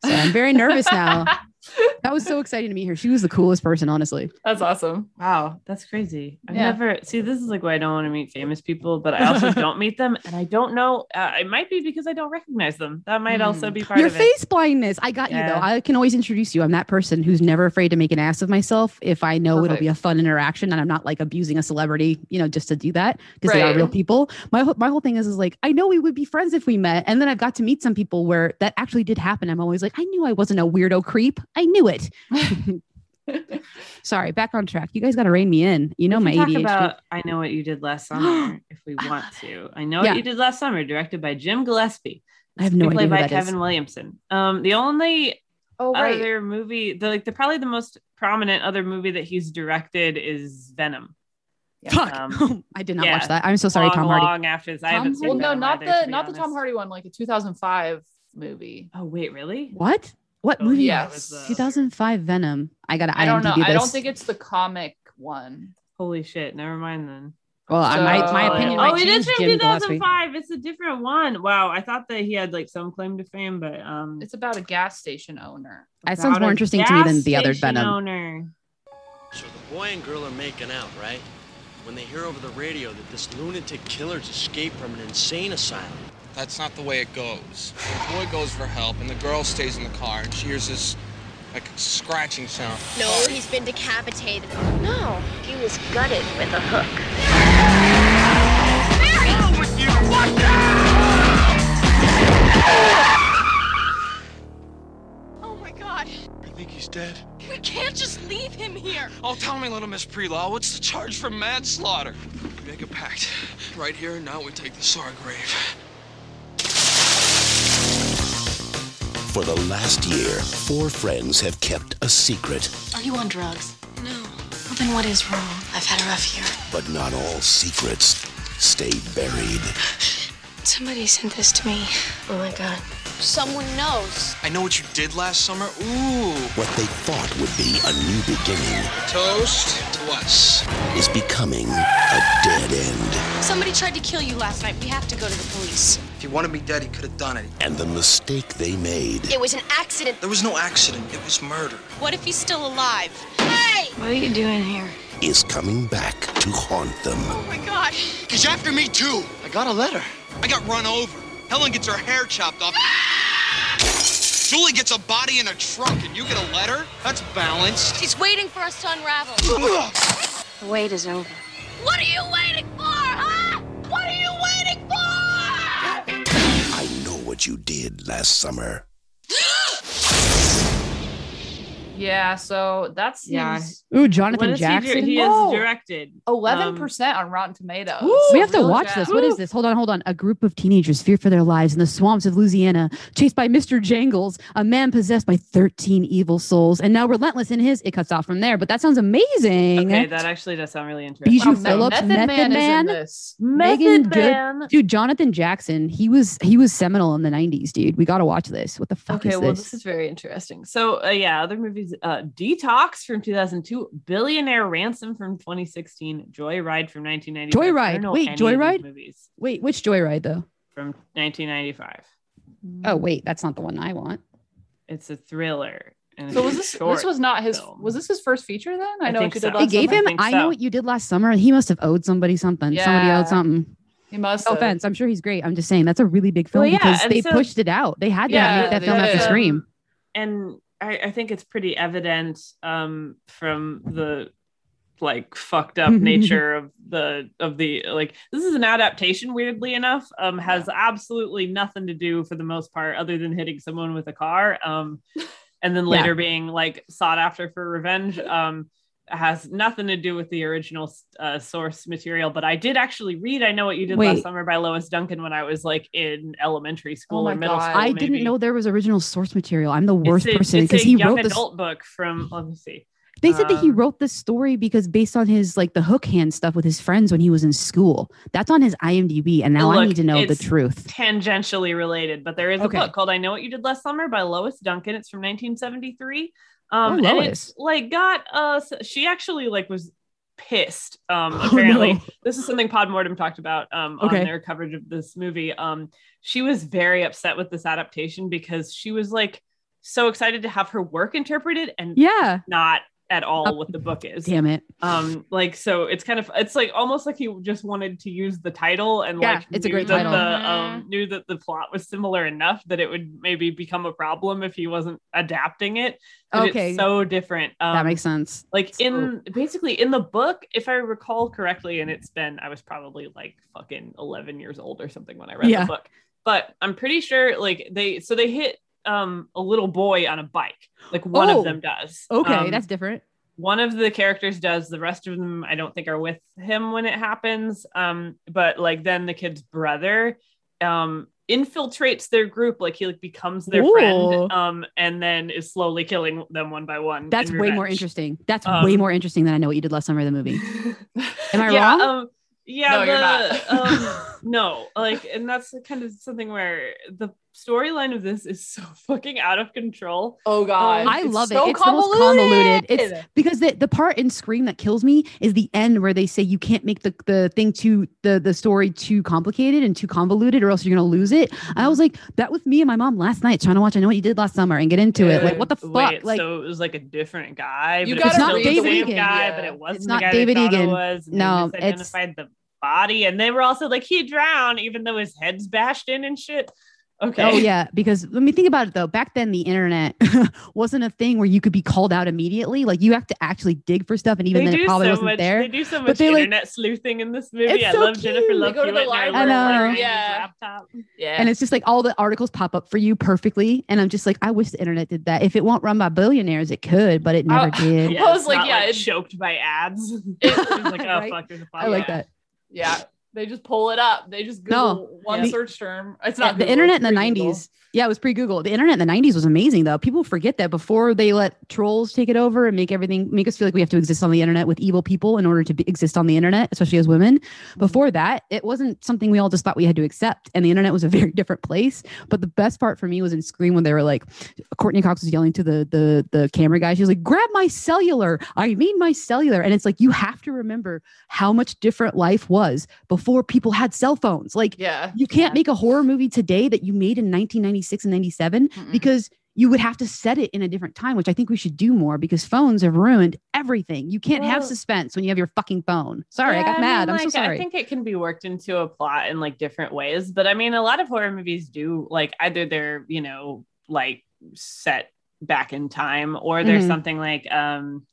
So I'm very nervous now. That was so exciting to meet her. She was the coolest person, honestly. That's awesome. Wow, that's crazy. I've Yeah. never see. This is like why I don't want to meet famous people, but I also don't meet them, and I don't know. Uh, it might be because I don't recognize them. That might also be part Your of it. face blindness. I got you though. I can always introduce you. I'm that person who's never afraid to make an ass of myself if I know it'll be a fun interaction and I'm not like abusing a celebrity, you know, just to do that because they are real people. My whole- my whole thing is is like I know we would be friends if we met, and then I've got to meet some people where that actually did happen. I'm always like, I knew I wasn't a weirdo creep. I knew it. Sorry, back on track. You guys got to rein me in. You know my can talk ADHD. about I know what you did last summer if we want to. I know Yeah. what you did last summer, directed by Jim Gillespie. I have no Screenplay idea who by that is. Kevin Williamson. Um, the only Oh right. other movie, the like the probably the most prominent other movie that he's directed is Venom. Fuck. Um, I did not yeah. watch that. I'm so sorry, long, Tom Hardy. Long after this, I haven't seen well, no, not either, the to be not the Tom. Hardy one, like a 2005 movie. Oh wait, really? What? What Oh, movie? yeah, Yes. was, uh, 2005 Venom. I got to I don't know. IMDb I don't think it's the comic one. Holy shit! Never mind then. Well, I might, my opinion oh, might it is change, from Jim 2005. It's a different one. Wow, I thought that he had like some claim to fame, but um, It's about a gas station owner. That sounds more interesting to me than the other Venom. Owner. So the boy and girl are making out, right? When they hear over the radio that this lunatic killer's escaped from an insane asylum. That's not the way it goes. The boy goes for help, and the girl stays in the car, and she hears this, like, scratching sound. No, he's been decapitated. No, he was gutted with a hook. Oh my god! I think he's dead? We can't just leave him here. Oh, tell me, little Miss Prelaw, what's the charge for manslaughter? We make a pact. Right here and now we take this to our grave. For the last year, four friends have kept a secret, Are you on drugs? No. Well, then what is wrong? I've had a rough year. but not all secrets stay buried. Somebody sent this to me. Oh my god. Someone knows. I know what you did last summer. Ooh. What they thought would be a new beginning Toast to us. is becoming a dead end. Somebody tried to kill you last night. We have to go to the police. If he wanted me dead, he could have done it. And the mistake they made It was an accident. There was no accident. It was murder. What if he's still alive? Hey! What are you doing here? is coming back to haunt them. Oh my god. He's after me, too. I got a letter. I got run over. Helen gets her hair chopped off. Ah! Julie gets a body in a trunk and you get a letter? That's balanced. He's waiting for us to unravel. The wait is over. what are you waiting for, huh? What are you waiting for? I know what you did last summer. Yeah, so that's Yeah. Ooh, Jonathan What is he, Jackson. he has directed eleven um, percent on Rotten Tomatoes. we have to watch gem. this. What is this? Hold on, hold on. A group of teenagers fear for their lives in the swamps of Louisiana, chased by Mr. Jangles, a man possessed by 13 evil souls, and now relentless in his. It cuts off from there, but that sounds amazing. Okay, that actually does sound really interesting. Bijou Wow, Phillips, Method Method Man, Man, is in this. Megan Method Good, Man. dude, Jonathan Jackson. He was he was seminal in the 90s, dude. We got to watch this. What the fuck Okay, is well, this? this is very interesting. So, uh, yeah, other movies: uh, Detox from 2002, Billionaire Ransom from 2016, Joyride from 1995. I Joyride. Wait, any of these Joyride? movies Wait, which Joyride though? from 1995. Oh wait, that's not the one I want. It's a thriller. And So was this this was not his film. was this his first feature then? I, I know think what you did last They gave I him. think I, so. know what you did last summer, he must have owed somebody something. Somebody owed something. He must No have. offense. I'm sure he's great. I'm just saying that's a really big film Well, yeah, because and they so- pushed it out. They had to Yeah, make that film after did. Scream. and I, I think it's pretty evident um, from the like fucked up nature of the of the like this is an adaptation weirdly enough um has absolutely nothing to do for the most part other than hitting someone with a car um and then Yeah. later being like sought after for revenge um has nothing to do with the original uh, source material but i did actually read i know what you did last summer by lois duncan when i was like in elementary school my or middle God. school I maybe. didn't know there was original source material. I'm the worst It's a- person because he young wrote this. adult book from let me see They said that he Um, wrote this story because based on his like the hook hand stuff with his friends when he was in school. That's on his IMDb, and now I need to know the truth. Tangentially related, but there is a Okay. book called "I Know What You Did Last Summer" by Lois Duncan. It's from 1973. Um, Oh, and it's like got us. she actually like was pissed. Um, Oh, apparently, no. this is something Podmortem talked about um Okay. on their coverage of this movie. Um, she was very upset with this adaptation because she was like so excited to have her work interpreted and Yeah. not at all what the book is Damn it. um like so it's kind of it's like almost like he just wanted to use the title and Yeah, like it's a knew great that title. the, um knew that the plot was similar enough that it would maybe become a problem if he wasn't adapting it but Okay. it's so different um, that makes sense. like in basically in the book if i recall correctly and it's been i was probably like fucking 11 years old or something when i read Yeah. the book but i'm pretty sure like they so they hit um a little boy on a bike like one Oh, of them does Okay, Um, that's different. one of the characters does the rest of them i don't think are with him when it happens um but like then the kid's brother um infiltrates their group like he like becomes their Ooh. friend um and then is slowly killing them one by one That's way more interesting. That's Um, way more interesting than I know what you did last summer of the movie. Am I yeah, wrong? Um, yeah, No, you're the, not. um, no, like, and that's kind of something where the storyline of this is so fucking out of control. Oh um, god, I It's love so it. It's the most convoluted. It's because the, the part in Scream that kills me is the end where they say you can't make the, the thing too the the story too complicated and too convoluted or else you're gonna lose it. I was mm-hmm. like that with me and my mom last night trying to watch I know what you did last summer and get into it. Like what the fuck? Wait, like so it was like a different guy. You but gotta it's not still the David same Egan. guy, Yeah. but it wasn't It's the not guy David they thought Egan. It was. and No, they it's- misidentified the body, and they were also like he drowned, even though his head's bashed in and shit. Okay. Oh yeah, because let me think about it though. Back then, the internet wasn't a thing where you could be called out immediately. Like you have to actually dig for stuff, and even they then it probably so wasn't much. there. They do so But much they, like- internet sleuthing in this movie. It's I so love Jennifer cute. Love They go to the Hewitt and I library. love I know. her Yeah. laptop. Yeah. And it's just like all the articles pop up for you perfectly. And I'm just like, I wish the internet did that. If it won't run by billionaires, it could, but it never Oh, did. Yeah, I was like, not, yeah, it- choked by ads. it's like, oh Right? fuck, there's a I like that. yeah. They just pull it up. They just No. One Yeah. search term. It's not the Google, internet in the pre-Google. 90s. Yeah, it was pre Google. The internet in the 90s was amazing, though. People forget that before they let trolls take it over and make everything, make us feel like we have to exist on the internet with evil people in order to be, exist on the internet, especially as women. Mm-hmm. Before that, it wasn't something we all just thought we had to accept. And the internet was a very different place. But the best part for me was in Scream when they were like, Courteney Cox was yelling to the, the, the camera guy. She was like, grab my cellular. I mean, my cellular. And it's like, you have to remember how much different life was before people had cell phones. Like, Yeah. you can't make a horror movie today that you made in 1996 and 97 Mm-mm. because you would have to set it in a different time, which I think we should do more because phones have ruined everything. You can't have suspense when you have your fucking phone. Sorry, I Yeah, got mad. mean, I'm so sorry. I think it can be worked into a plot in like different ways, but I mean, a lot of horror movies do like either they're you know like set back in time or there's Mhm. something like um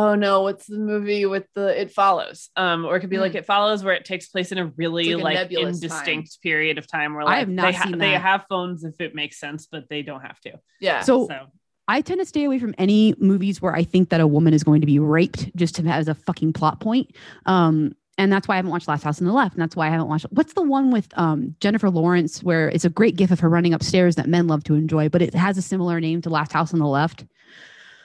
oh no what's the movie with the it follows um or it could be like it follows where it takes place in a really like a like, nebulous indistinct period of time where I like have not they, ha- seen they have phones if it makes sense but they don't have to Yeah. so, so I tend to stay away from any movies where I think that a woman is going to be raped just to as a fucking plot point. Um, and that's why I haven't watched Last House on the Left. And that's why I haven't watched what's the one with um, Jennifer Lawrence where it's a great gif of her running upstairs that men love to enjoy, but it has a similar name to Last House on the Left.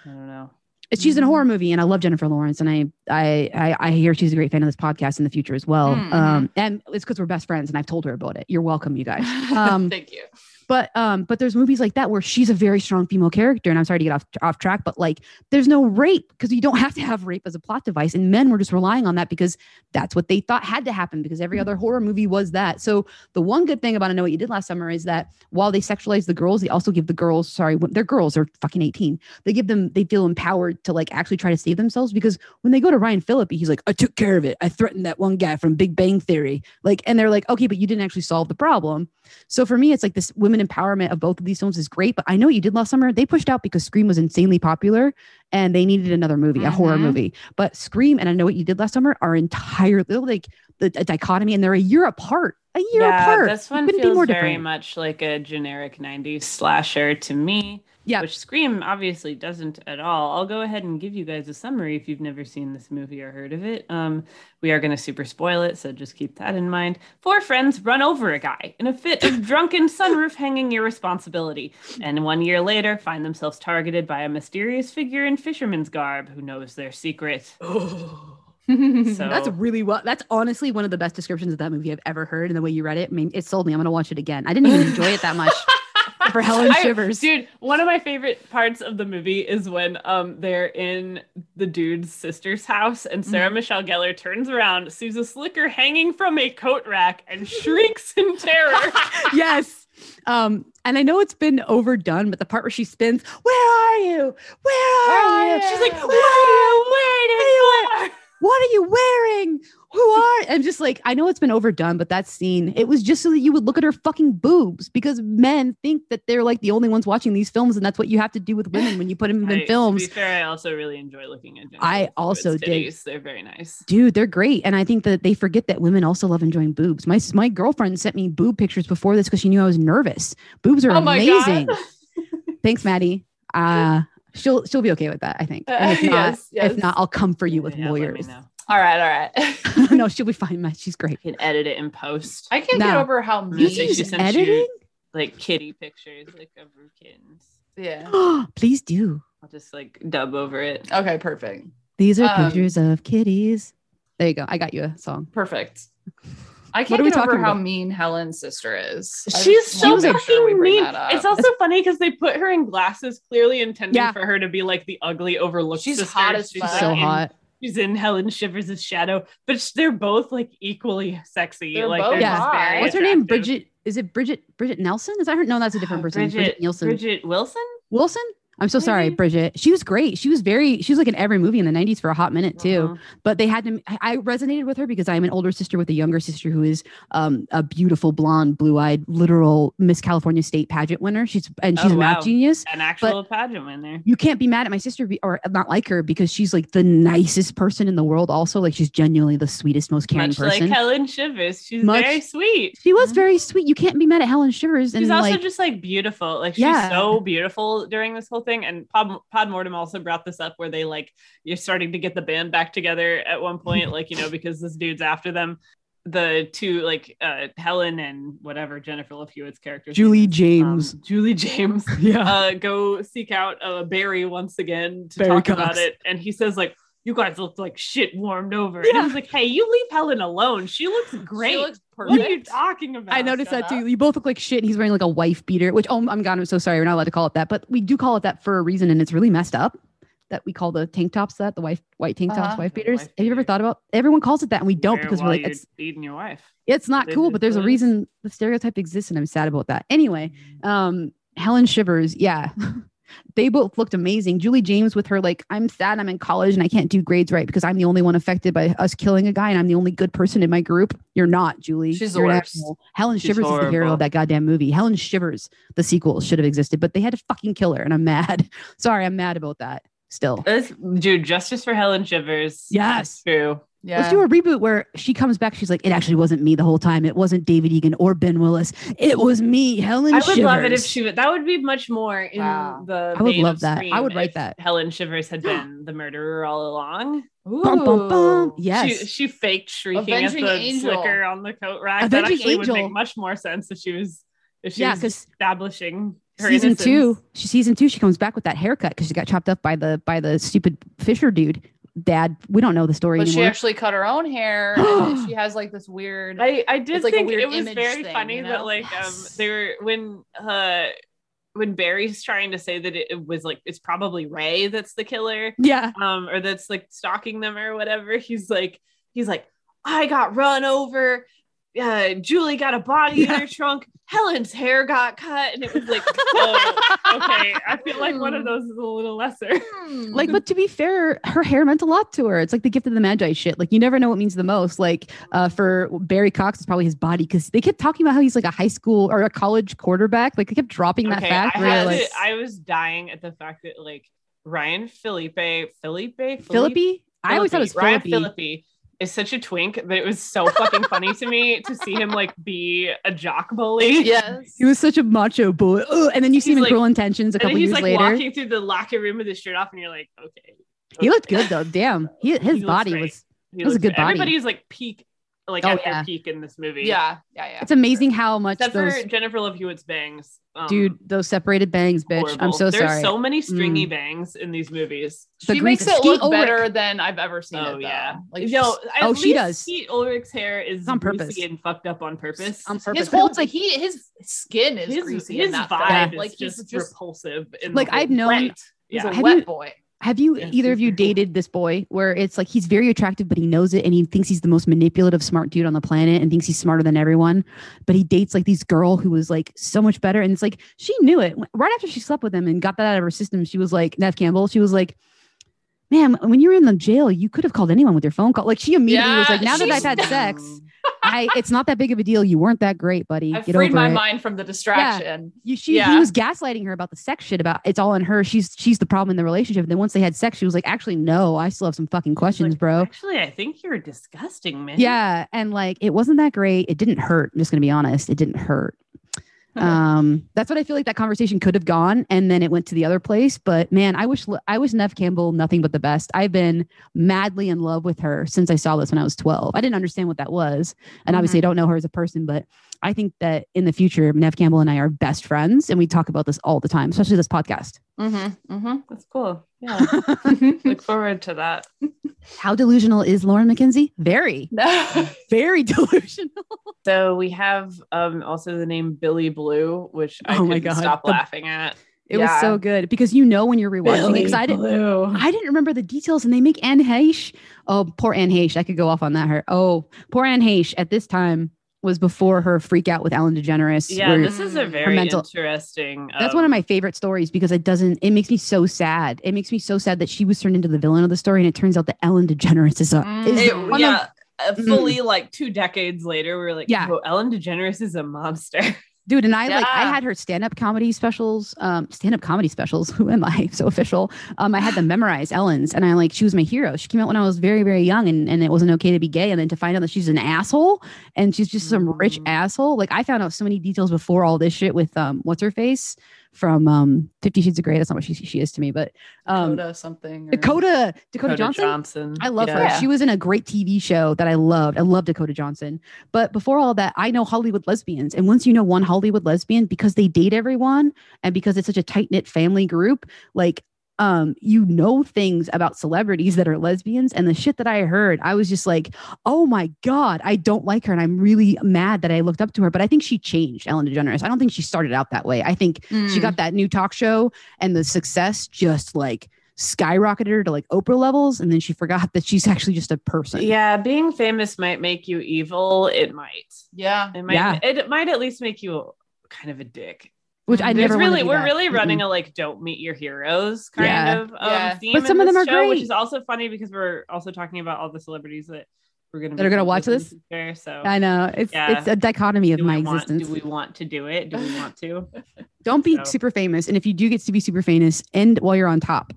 I don't know It's- She's in a horror movie, and I love Jennifer Lawrence, and I I I, I hear she's a great fan of this podcast in the future as well. Mm, Um, and it's because we're best friends, and I've told her about it. You're welcome, you guys. Um, Thank you. But um, but there's movies like that where she's a very strong female character, and I'm sorry to get off off track, but like there's no rape because you don't have to have rape as a plot device, and men were just relying on that because that's what they thought had to happen because every other horror movie was that. So the one good thing about I know what you did last summer is that while they sexualize the girls, they also give the girls sorry they're girls, they're fucking 18. They give them they feel empowered to like actually try to save themselves because when they go to Ryan Phillippe, he's like, I took care of it. I threatened that one guy from Big Bang Theory. Like, and they're like, okay, but you didn't actually solve the problem. So for me, it's like this women empowerment of both of these films is great. But I know what you did last summer. They pushed out because Scream was insanely popular and they needed another movie, a horror Mhm. movie. But Scream and I know what you did last summer are entirely like the dichotomy and they're a year apart. a year yeah, apart. This one feels be more very different. much like a generic 90s slasher to me. Yeah. Which Scream obviously doesn't at all. I'll go ahead and give you guys a summary if you've never seen this movie or heard of it. Um, we are going to super spoil it, so just keep that in mind. Four friends run over a guy in a fit of drunken sunroof hanging irresponsibility, and one year later find themselves targeted by a mysterious figure in fisherman's garb who knows their secret. that's really well. That's honestly one of the best descriptions of that movie I've ever heard. And the way you read it, I mean, it sold me. I'm gonna watch it again. I didn't even enjoy it that much for Helen I- Shivers. dude, one of my favorite parts of the movie is when um they're in the dude's sister's house and Sarah Mm-hmm. Michelle Gellar turns around, sees a slicker hanging from a coat rack, and shrieks in terror. yes. Um, and I know it's been overdone, but the part where she spins, "Where are you? Where are you?" She's like, "Where are you waiting for?" What are you wearing? Who are? I'm just like, I know it's been overdone, but that scene, it was just so that you would look at her fucking boobs because men think that they're like the only ones watching these films, and that's what you have to do with women when you put them in I- films. To be fair, I also really enjoy looking at. I also did. They're very nice. Dude, they're great. And I think that they forget that women also love enjoying boobs. My my girlfriend sent me boob pictures before this because she knew I was nervous. Boobs are Oh amazing. Thanks, Maddie. Uh she'll she'll be okay with that, I think. And if Uh, not, yes, yes. if not, I'll come for you with Yeah, lawyers. All right, all right. no, she'll be fine, Matt. She's great. You can edit it in post. I can't get over how I'm You use she sent editing? you like kitty pictures, like of her kittens. Yeah. Please do. I'll just like dub over it. Okay, perfect. These are Um, pictures of kitties. There you go. I got you a song. Perfect. I can't are we get over how about? mean Helen's sister is. I She's just so fucking sure mean. It's also funny because they put her in glasses, clearly intending Yeah. for her to be like the ugly, overlooked. She's sister. hot as She's fuck. like, So in- hot. She's in Helen Shivers' shadow, but they're both like equally sexy. They're like both they're just hot. What's her name? Bridget. Is it Bridget? Bridget Nelson? Is that her? No, that's a different person. Bridget, Nielsen. Bridget Wilson. Wilson? I'm so sorry, Bridget. She was great. She was very, she was like in every movie in the 90s for a hot minute too. Uh-huh. But they had to, I resonated with her because I'm an older sister with a younger sister who is um, a beautiful, blonde, blue eyed, literal Miss California State pageant winner. She's, and she's Oh, a math wow. genius. An actual pageant winner. You can't be mad at my sister be, or not like her because she's like the nicest person in the world. Also, like she's genuinely the sweetest, most caring Much person. like Helen Shivers. She's Much- very sweet. she was very sweet. You can't be mad at Helen Shivers. And She's also like, just like beautiful. Like she's Yeah. so beautiful during this whole thing. And Pod, Pod Mortem also brought this up where they like you're starting to get the band back together at one point, like you know, because this dude's after them. The two like uh Helen and whatever Jennifer Love Hewitt's character. Julie James. Julie James. Yeah. Uh go seek out uh Barry once again to Barry talk Cox. about it. And he says like you guys look like shit warmed over. And he's like, hey, you leave Helen alone. She looks great. looks what are you talking about? I noticed Shut that too. You both look like shit. And he's wearing like a wife beater, which oh I'm god, I'm so sorry. We're not allowed to call it that, but we do call it that for a reason, and it's really messed up. That we call the tank tops that the wife white tank tops Uh-huh. wife beaters. wife Have you ever thought about? Everyone calls it that, and we don't because we're like it's beating your wife. it's not cool, but there's a what it is. reason the stereotype exists, and I'm sad about that. Anyway, um, Helen Shivers, yeah. They both looked amazing. Julie James with her like, I'm sad I'm in college and I can't do grades right because I'm the only one affected by us killing a guy and I'm the only good person in my group. You're not, Julie. She's the You're an worst. Helen She's Shivers is the hero of that goddamn movie. Helen Shivers, the sequel should have existed, but they had to fucking kill her, and I'm mad. Sorry, I'm mad about that. Still, Let's do justice for Helen Shivers. Yes. True. Yeah. let's do a reboot where she comes back. She's like, "It actually wasn't me the whole time. It wasn't David Egan or Ben Willis. It was me, Helen." I would love it if she would. That would be much more in Wow. the. I would love that. I would write that. Helen Shivers had been the murderer all along. Bum, bum, bum. Ooh. Yes. She, she faked shrieking Avenging at the Angel. slicker on the coat rack. Avenging that actually would make much more sense if she was if she Yeah, was 'cause establishing her season innocence. two, she season two, she comes back with that haircut because she got chopped up by the by the stupid Fisher dude. Dad, we don't know the story But she actually cut her own hair and she has like this weird I, I did like think it was very thing, funny you that like Yes. um they were when uh when Barry's trying to say that it, it was like it's probably Ray that's the killer yeah, um or that's like stalking them or whatever he's like he's like I got run over uh Julie got a body in her trunk Helen's hair got cut and it was like oh okay I feel like one of those is a little lesser like, but to be fair, her hair meant a lot to her. It's like the gift of the magi shit. Like, you never know what means the most. Like, uh, for Barry Cox, it's probably his body because they kept talking about how he's like a high school or a college quarterback. Like, they kept dropping that okay fact. I, had like, I was dying at the fact that like Ryan Felipe Felipe Philippi? I always thought it was Ryan Philippi. Philippi is such a twink that it was so fucking funny to me to see him like be a jock bully. Yes. He was such a macho boy. Ugh, and then you see him He's in Cruel Intentions a And then couple he's years like later. walking through the locker room with his shirt off, and you're like, okay. He looked good though. Damn. He, his He body great. was He it was a looks good great. body. Everybody's like peak, like Oh, at yeah. their peak in this movie. Yeah, yeah, yeah. It's amazing how much Except those for Jennifer Love Hewitt's bangs. Um, dude, those separated bangs, bitch. I'm so There's sorry. There's so many stringy Mm. bangs in these movies. The she makes it look Ulrich. better than I've ever seen Oh it. Though. yeah, like no. she's- At Oh, she least does. Skeet Ulrich's hair is on purpose. and fucked up on purpose. on purpose. his whole like he his skin is his, greasy. his vibe film. is like he's just, just repulsive. in Like, I've known- he's Yeah. a wet boy. Have you either of you dated this boy where it's like he's very attractive, but he knows it and he thinks he's the most manipulative, smart dude on the planet and thinks he's smarter than everyone. But he dates like these girl who was like so much better. And it's like she knew it. Right after she slept with him and got that out of her system, she was like, Neve Campbell, she was like, Man, when you were in the jail, you could have called anyone with your phone call. Like she immediately was like, Now that I've had sex, I it's not that big of a deal. You weren't that great, buddy. I've Get freed my it. mind from the distraction. You, she, Yeah. He was gaslighting her about the sex shit. About it's all in her. She's she's the problem in the relationship. And then once they had sex, she was like, actually, no, I still have some fucking questions, Like, bro. Actually, I think you're disgusting, man. Yeah, and like it wasn't that great. It didn't hurt. I'm just gonna be honest. It didn't hurt. Um, that's what I feel like that conversation could have gone, and then it went to the other place. But man, I wish I wish Neve Campbell nothing but the best. I've been madly in love with her since I saw this when I was 12. I didn't understand what that was, and obviously I don't know her as a person, but I think that in the future, Neve Campbell and I are best friends, and we talk about this all the time, especially this podcast. Mm-hmm. Mm-hmm. That's cool. Yeah. Look forward to that. How delusional is Lauren McKenzie? Very, very delusional. So we have um also the name Billy Blue, which I Oh my couldn't God. stop The- laughing at. It was so good because you know when you're rewatching Billy because I didn't Blue. I didn't remember the details and they make Anne Heche. Oh, poor Anne Heche. I could go off on that. Her. Oh, poor Anne Heche at this time was before her freak out with Ellen DeGeneres. Yeah, where this is a very mental- interesting. that's um, one of my favorite stories because it doesn't, it makes me so sad. It makes me so sad that she was turned into the villain of the story. And it turns out that Ellen DeGeneres is a, is It- one yeah, uh, fully like two decades later, we are like, Yeah. yeah, Ellen DeGeneres is a monster. dude and i like i had her stand-up comedy specials um stand-up comedy specials who am i? So official. Um i had them memorized ellen's and i like she was my hero. She came out when i was very very young and, and it wasn't okay to be gay and then to find out that she's an asshole and she's just some rich Mm. asshole. Like i found out so many details before all this shit with um what's her face from um 50 shades of gray that's not what she, she is to me but um Dakota something. or- dakota dakota, Dakota johnson Johnson. I love Yeah. her. She was in a great TV show that I loved. I love Dakota Johnson. But before all that, I know Hollywood lesbians. And once you know one Hollywood lesbian, because they date everyone and because it's such a tight knit family group, like, um, you know things about celebrities that are lesbians. And the shit that I heard, I was just like, oh my God, I don't like her. And I'm really mad that I looked up to her. But I think she changed Ellen DeGeneres. I don't think she started out that way. I think she Mm. got that new talk show and the success just like skyrocketed her to like Oprah levels, and then she forgot that she's actually just a person. Yeah, being famous might make you evil. It might. Yeah. It might. Yeah. It might at least make you kind of a dick. Which I There's never wanna really we're that. really running Mm-mm. a like don't meet your heroes kind Yeah. of um, Yeah. theme. But some in of them are show, which is also funny because we're also talking about all the celebrities that we're gonna That are gonna watch this? in future, So I know it's Yeah. it's a dichotomy of do my we want, existence. do we want to do it? Do we want to? Don't be So- super famous, and if you do get to be super famous, end while you're on top,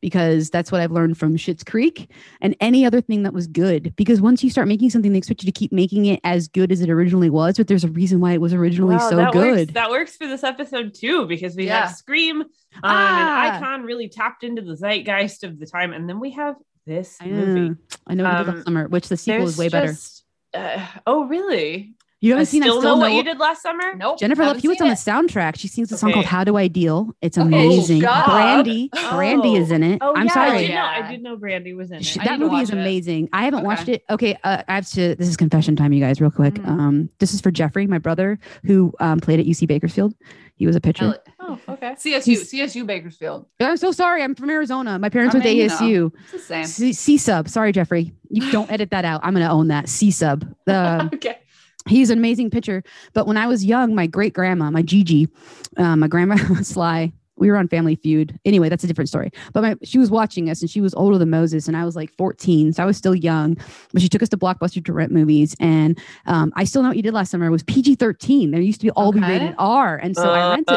because that's what I've learned from Schitt's Creek and any other thing that was good. Because once you start making something, they expect you to keep making it as good as it originally was. But there's a reason why it was originally Wow, so that good. Works, that works for this episode too, because we Yeah. have Scream, um, Ah. an icon really tapped into the zeitgeist of the time, and then we have this I movie. know. I know we did Um, summer, which the sequel is There's way better. uh, oh, really? You haven't I seen I still, still know, know what you did last summer. Nope. Jennifer Love haven't Hewitt's on the soundtrack. She sings a song Okay. called "How Do I Deal." It's amazing. shut up. Brandy, Brandy is Oh. in it. Oh, I'm yeah, I sorry. did, know, I did know Brandy was in it. I that movie is watch it. amazing. I haven't Okay. watched it. Okay, uh, I have to. This is confession time, you guys, real quick. Mhm. Um, this is for Jeffrey, my brother, who um, played at UC Bakersfield. He was a pitcher. Oh, okay. CSU, He's- CSU Bakersfield. I'm so sorry. I'm from Arizona. My parents I went to mean, you ASU. It's the same. C, C sub. Sorry, Jeffrey. You don't edit that out. I'm gonna own that. C sub. The okay. He's an amazing pitcher. But when I was young, my great grandma, my Gigi, uh, my grandma Sly, we were on Family Feud. Anyway, that's a different story. But my she was watching us, and she was older than Moses, and I was like 14, so I was still young. But she took us to Blockbuster to rent movies, and um, I still know what you did last summer It was PG 13. There used to be all be rated R, and so I rented.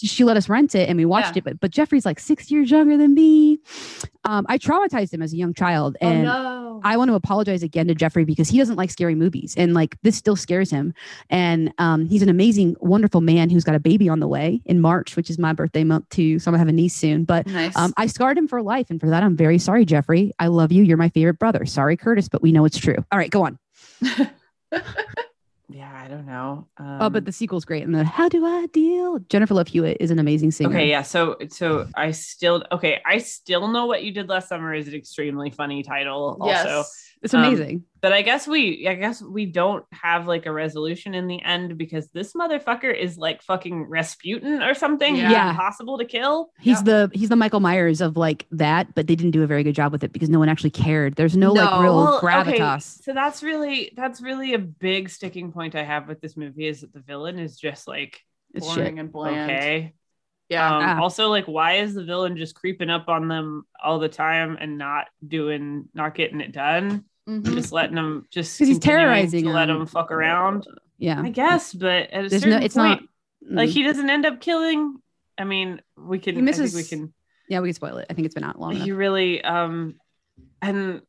She let us rent it and we watched Yeah. it. But but Jeffrey's like six years younger than me. Um, I traumatized him as a young child, and oh no. I want to apologize again to Jeffrey because he doesn't like scary movies, and like this still scares him. And um, he's an amazing, wonderful man who's got a baby on the way in March, which is my birthday month too. So I'm gonna have a niece soon. But Nice. um, I scarred him for life, and for that I'm very sorry, Jeffrey. I love you. You're my favorite brother. Sorry, Curtis, but we know it's true. All right, go on. Yeah, I don't know. Um, oh, but the sequel's great, and the How Do I Deal? Jennifer Love Hewitt is an amazing singer. Okay, yeah. So so I still okay, I still know what you did last summer is an extremely funny title also. Yes. It's Um, amazing. but I guess we I guess we don't have like a resolution in the end because this motherfucker is like fucking Rasputin or something. He's Yeah. impossible to kill. He's the he's the Michael Myers of like that, but they didn't do a very good job with it because no one actually cared. There's no, like real Well, gravitas. so that's really that's really a big sticking point I have with this movie is that the villain is just like It's Boring shit. and bland. okay. Yeah. Um, Yeah. Also, like, why is the villain just creeping up on them all the time and not doing, not getting it done? Mhm. Just letting them just he's terrorizing to let them fuck around. Yeah. I guess, but at a There's no- it's point, not- like mm. he doesn't end up killing. I mean, we can. He I misses- think we can. Yeah, we can spoil it. I think it's been out long enough. He really, um, and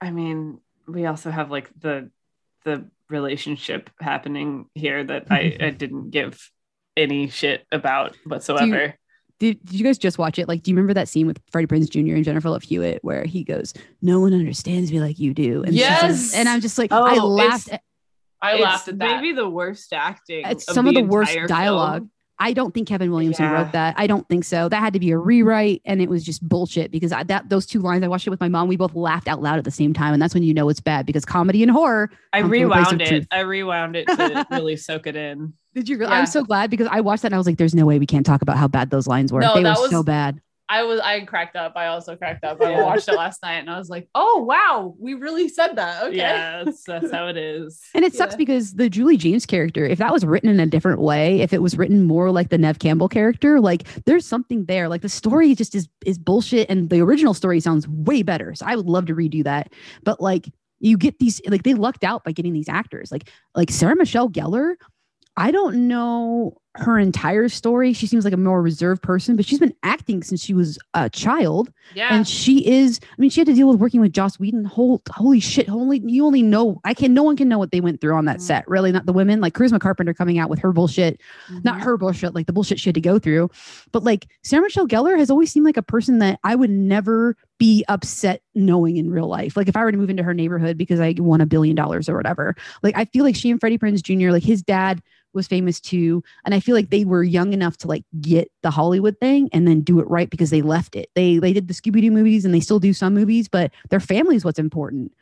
I mean, we also have like the the relationship happening here that I, I didn't give any shit about whatsoever. Did, did you guys just watch it? Like, do you remember that scene with Freddie Prinze Jr. and Jennifer Love Hewitt where he goes, "No one understands me like you do," and she's just- Yes! and I'm just like, Oh, I laughed. At, I laughed at that. Maybe the worst acting. it's of some of the worst dialogue. film. I don't think Kevin Williamson Yeah. wrote that. I don't think so. That had to be a rewrite, and it was just bullshit because I, that those two lines I watched it with my mom. We both laughed out loud at the same time, and that's when you know it's bad because comedy and horror. I come from a place of rewound it. truth. I rewound it to really soak it in. Did you? Really? Yeah. I'm so glad because I watched that and I was like, "There's no way we can't talk about how bad those lines were. No, they were that was- so bad." I was I cracked up. I also cracked up. I watched it last night and I was like, oh wow, we really said that. Okay. Yeah, that's, that's how it is. And it sucks because the Julie James character, if that was written in a different way, if it was written more like the Neve Campbell character, like there's something there. Like the story just is is bullshit, and the original story sounds way better. So I would love to redo that. But like you get these, like they lucked out by getting these actors, like like Sarah Michelle Gellar. I don't know her entire story. She seems like a more reserved person, but she's been acting since she was a child. Yeah. And she is, I mean, she had to deal with working with Joss Whedon. Whole, holy shit. Holy, you only know, I can, no one can know what they went through on that mm. set. Really, not the women. Like Charisma Carpenter coming out with her bullshit, not mm-hmm. her bullshit, like the bullshit she had to go through. But like Sarah Michelle Gellar has always seemed like a person that I would never be upset knowing in real life. Like if I were to move into her neighborhood because I won a billion dollars or whatever, like I feel like she and Freddie Prinze Jr., like his dad was famous too. And I feel like they were young enough to like get the Hollywood thing and then do it right because they left it. They they did the Scooby Doo movies and they still do some movies, but their family is what's important.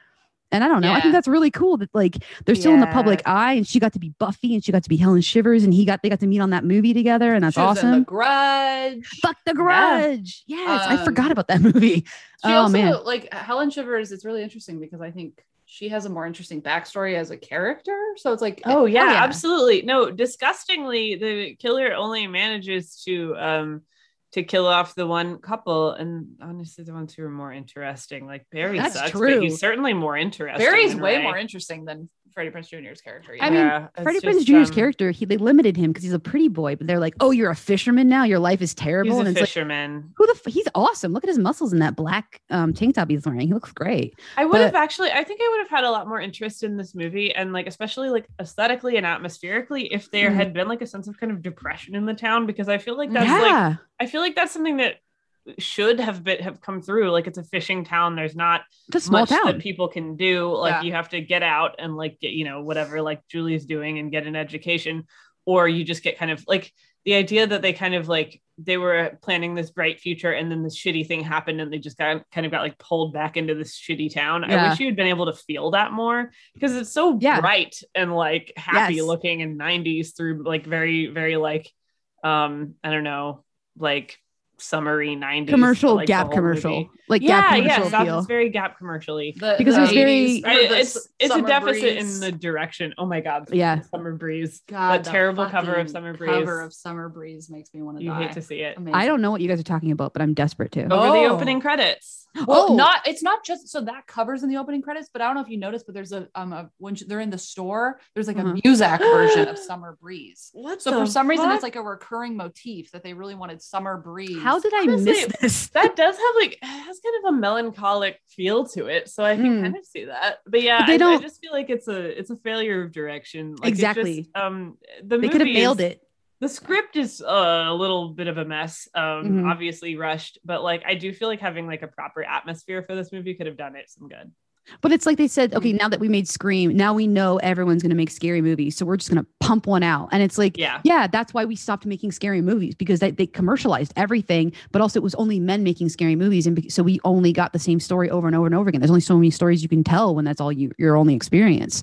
And I don't know. I think that's really cool that like they're still in the public eye and she got to be Buffy and she got to be Helen Shivers and he got they got to meet on that movie together and that's She was in awesome. The Grudge. Fuck the grudge. Yes, I Um, forgot about that movie. Oh also man. like Helen Shivers. It's really interesting because I think she has a more interesting backstory as a character. So it's like, Oh yeah, yeah. absolutely. No, disgustingly, the killer only manages to um to kill off the one couple, and honestly, the ones who are more interesting. Like Barry That's sucks, true. but he's certainly more interesting. Barry's way Ray. more interesting than Freddie Prinze Jr.'s character. I mean, Yeah, it's Freddie Prinze just, Jr.'s um, character, he they limited him because he's a pretty boy, but they're like, "Oh, you're a fisherman now. Your life is terrible." He's a and it's like, fisherman. who the f- he's awesome. Look at his muscles in that black um, tank top he's wearing. He looks great. I would But- have actually. I think I would have had a lot more interest in this movie, and like especially like aesthetically and atmospherically, if there Mhm. had been like a sense of kind of depression in the town, because I feel like that's like I feel like that's something that should have been have come through. Like it's a fishing town. There's not it's a small much town. that people can do. Like Yeah. you have to get out and like get, you know, whatever like Julie's doing and get an education, or you just get kind of like the idea that they kind of like they were planning this bright future and then this shitty thing happened and they just got kind of got like pulled back into this shitty town. I wish you had been able to feel that more because it's so Yeah. bright and like happy Yes. looking in 90s through like very, very like um, I don't know, like summery 90s Commercial like, Gap commercial. movie. Like yeah, Gap yeah, commercial South feel. is very Gap commercially. The- Because the it was very- 80s, or Right, the it's it's a deficit Breeze. in the direction. Oh my god, Yeah. Summer Breeze. God, that the terrible cover of Summer Breeze. Cover of Summer Breeze makes me want to you die. hate to see it. Amazing. I don't know what you guys are talking about, but I'm desperate to. Over the Oh. opening credits. Well, Oh. not it's not just so that covers in the opening credits, but I don't know if you noticed, but there's a um a, when they're in the store, there's like Uh-huh. a Muzak version of Summer Breeze. What So for some reason, it's like a recurring motif that they really wanted Summer Breeze. How did I Honestly, miss this? that does have like has kind of a melancholic feel to it so i can Hmm. kind of see that but yeah But they I, don't- I just feel like it's a it's a failure of direction like Exactly. just, um the They could have nailed it. the script is uh, a little bit of a mess um Mhm. obviously rushed but like i do feel like having like a proper atmosphere for this movie could have done it some good But it's like they said, okay, Mm. now that we made Scream, now we know everyone's going to make scary movies. So we're just going to pump one out. And it's like, Yeah. yeah, that's why we stopped making scary movies because they, they commercialized everything, but also it was only men making scary movies. And so we only got the same story over and over and over again. There's only so many stories you can tell when that's all you, your only experience.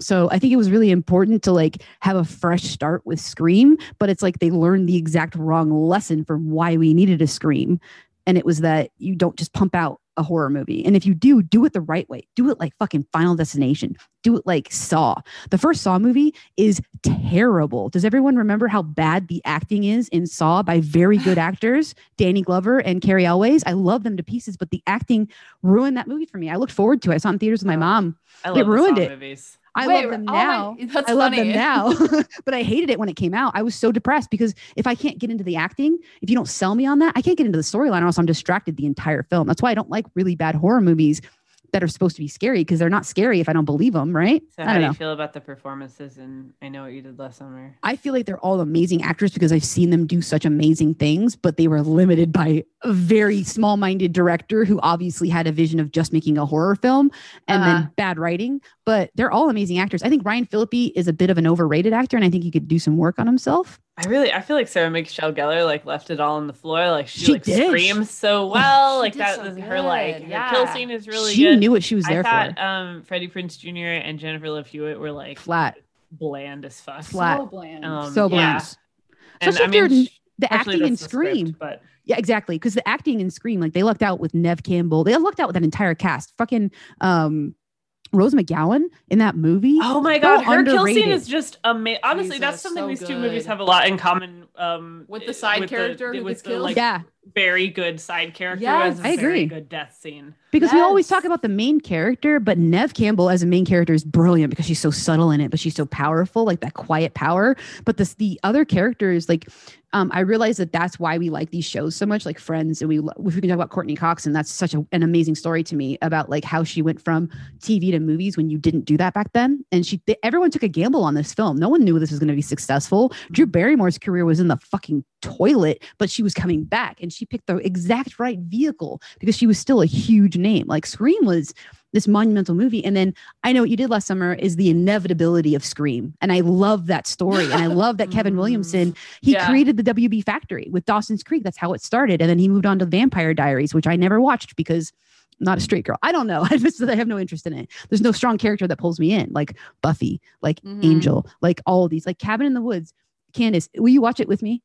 So I think it was really important to like have a fresh start with Scream, but it's like they learned the exact wrong lesson from why we needed a Scream. And it was that you don't just pump out a horror movie. And if you do, do it the right way. Do it like fucking Final Destination. Do it like Saw. The first Saw movie is terrible. Does everyone remember how bad the acting is in Saw by very good actors, Danny Glover and Cary Elwes? I love them to pieces, but the acting ruined that movie for me. I looked forward to it. I saw it in theaters with my oh, mom. i It love the ruined it. movies I Wait, love them oh my- now. that's I love them now, but I hated it when it came out. I was so depressed because if I can't get into the acting, if you don't sell me on that, I can't get into the storyline, or else I'm distracted the entire film. That's why I don't like really bad horror movies that are supposed to be scary because they're not scary if I don't believe them, right? so I how don't do know. you feel about the performances and i know what you did last summer I feel like they're all amazing actors because I've seen them do such amazing things, but they were limited by a very small minded director who obviously had a vision of just making a horror film and Uh-huh. then bad writing. But they're all amazing actors. I think Ryan Phillippe is a bit of an overrated actor, and I think he could do some work on himself. I really, I feel like Sarah Michelle Gellar like left it all on the floor. Like she, She like did. screams so well. She like that, so was her like good, her kill scene is really she good. knew what she was there I thought for. um Freddie Prinze Jr. and Jennifer Love Hewitt were like Flat, bland as fuck. Flat. So bland. Um, so yeah. bland. And Especially I if they're mean, the acting in that's the script, Scream. but Yeah, exactly. Because the acting in Scream, like they lucked out with Neve Campbell. They lucked out with that entire cast. Fucking um, Rose McGowan in that movie. Oh my so god, her kill scene is just amazing. Honestly, that's something so these two movies have a lot in common. Um, With the side with character who with gets the, killed? like, Yeah. Very good side character. Yes, who has a I very agree. Good death scene. Because we always talk about the main character, but Neve Campbell as a main character is brilliant because she's so subtle in it, but she's so powerful, like that quiet power. But this, the other characters, like, um, I realize that that's why we like these shows so much, like Friends. And we, if we can talk about Courteney Cox, and that's such a, an amazing story to me about like how she went from TV to movies when you didn't do that back then. And she, they, everyone took a gamble on this film. No one knew this was going to be successful. Drew Barrymore's career was in the fucking toilet, but she was coming back and she picked the exact right vehicle because she was still a huge name. Like Scream was this monumental movie. And then I know what you did last summer is the inevitability of Scream. And I love that story. And I love that Kevin Williamson, he Yeah. created the WB Factory with Dawson's Creek. That's how it started. And then he moved on to Vampire Diaries, which I never watched because I'm not a straight girl. I don't know. I just I have no interest in it. There's no strong character that pulls me in, like Buffy, like Mhm. Angel, like all of these, like Cabin in the Woods. Candace, will you watch it with me?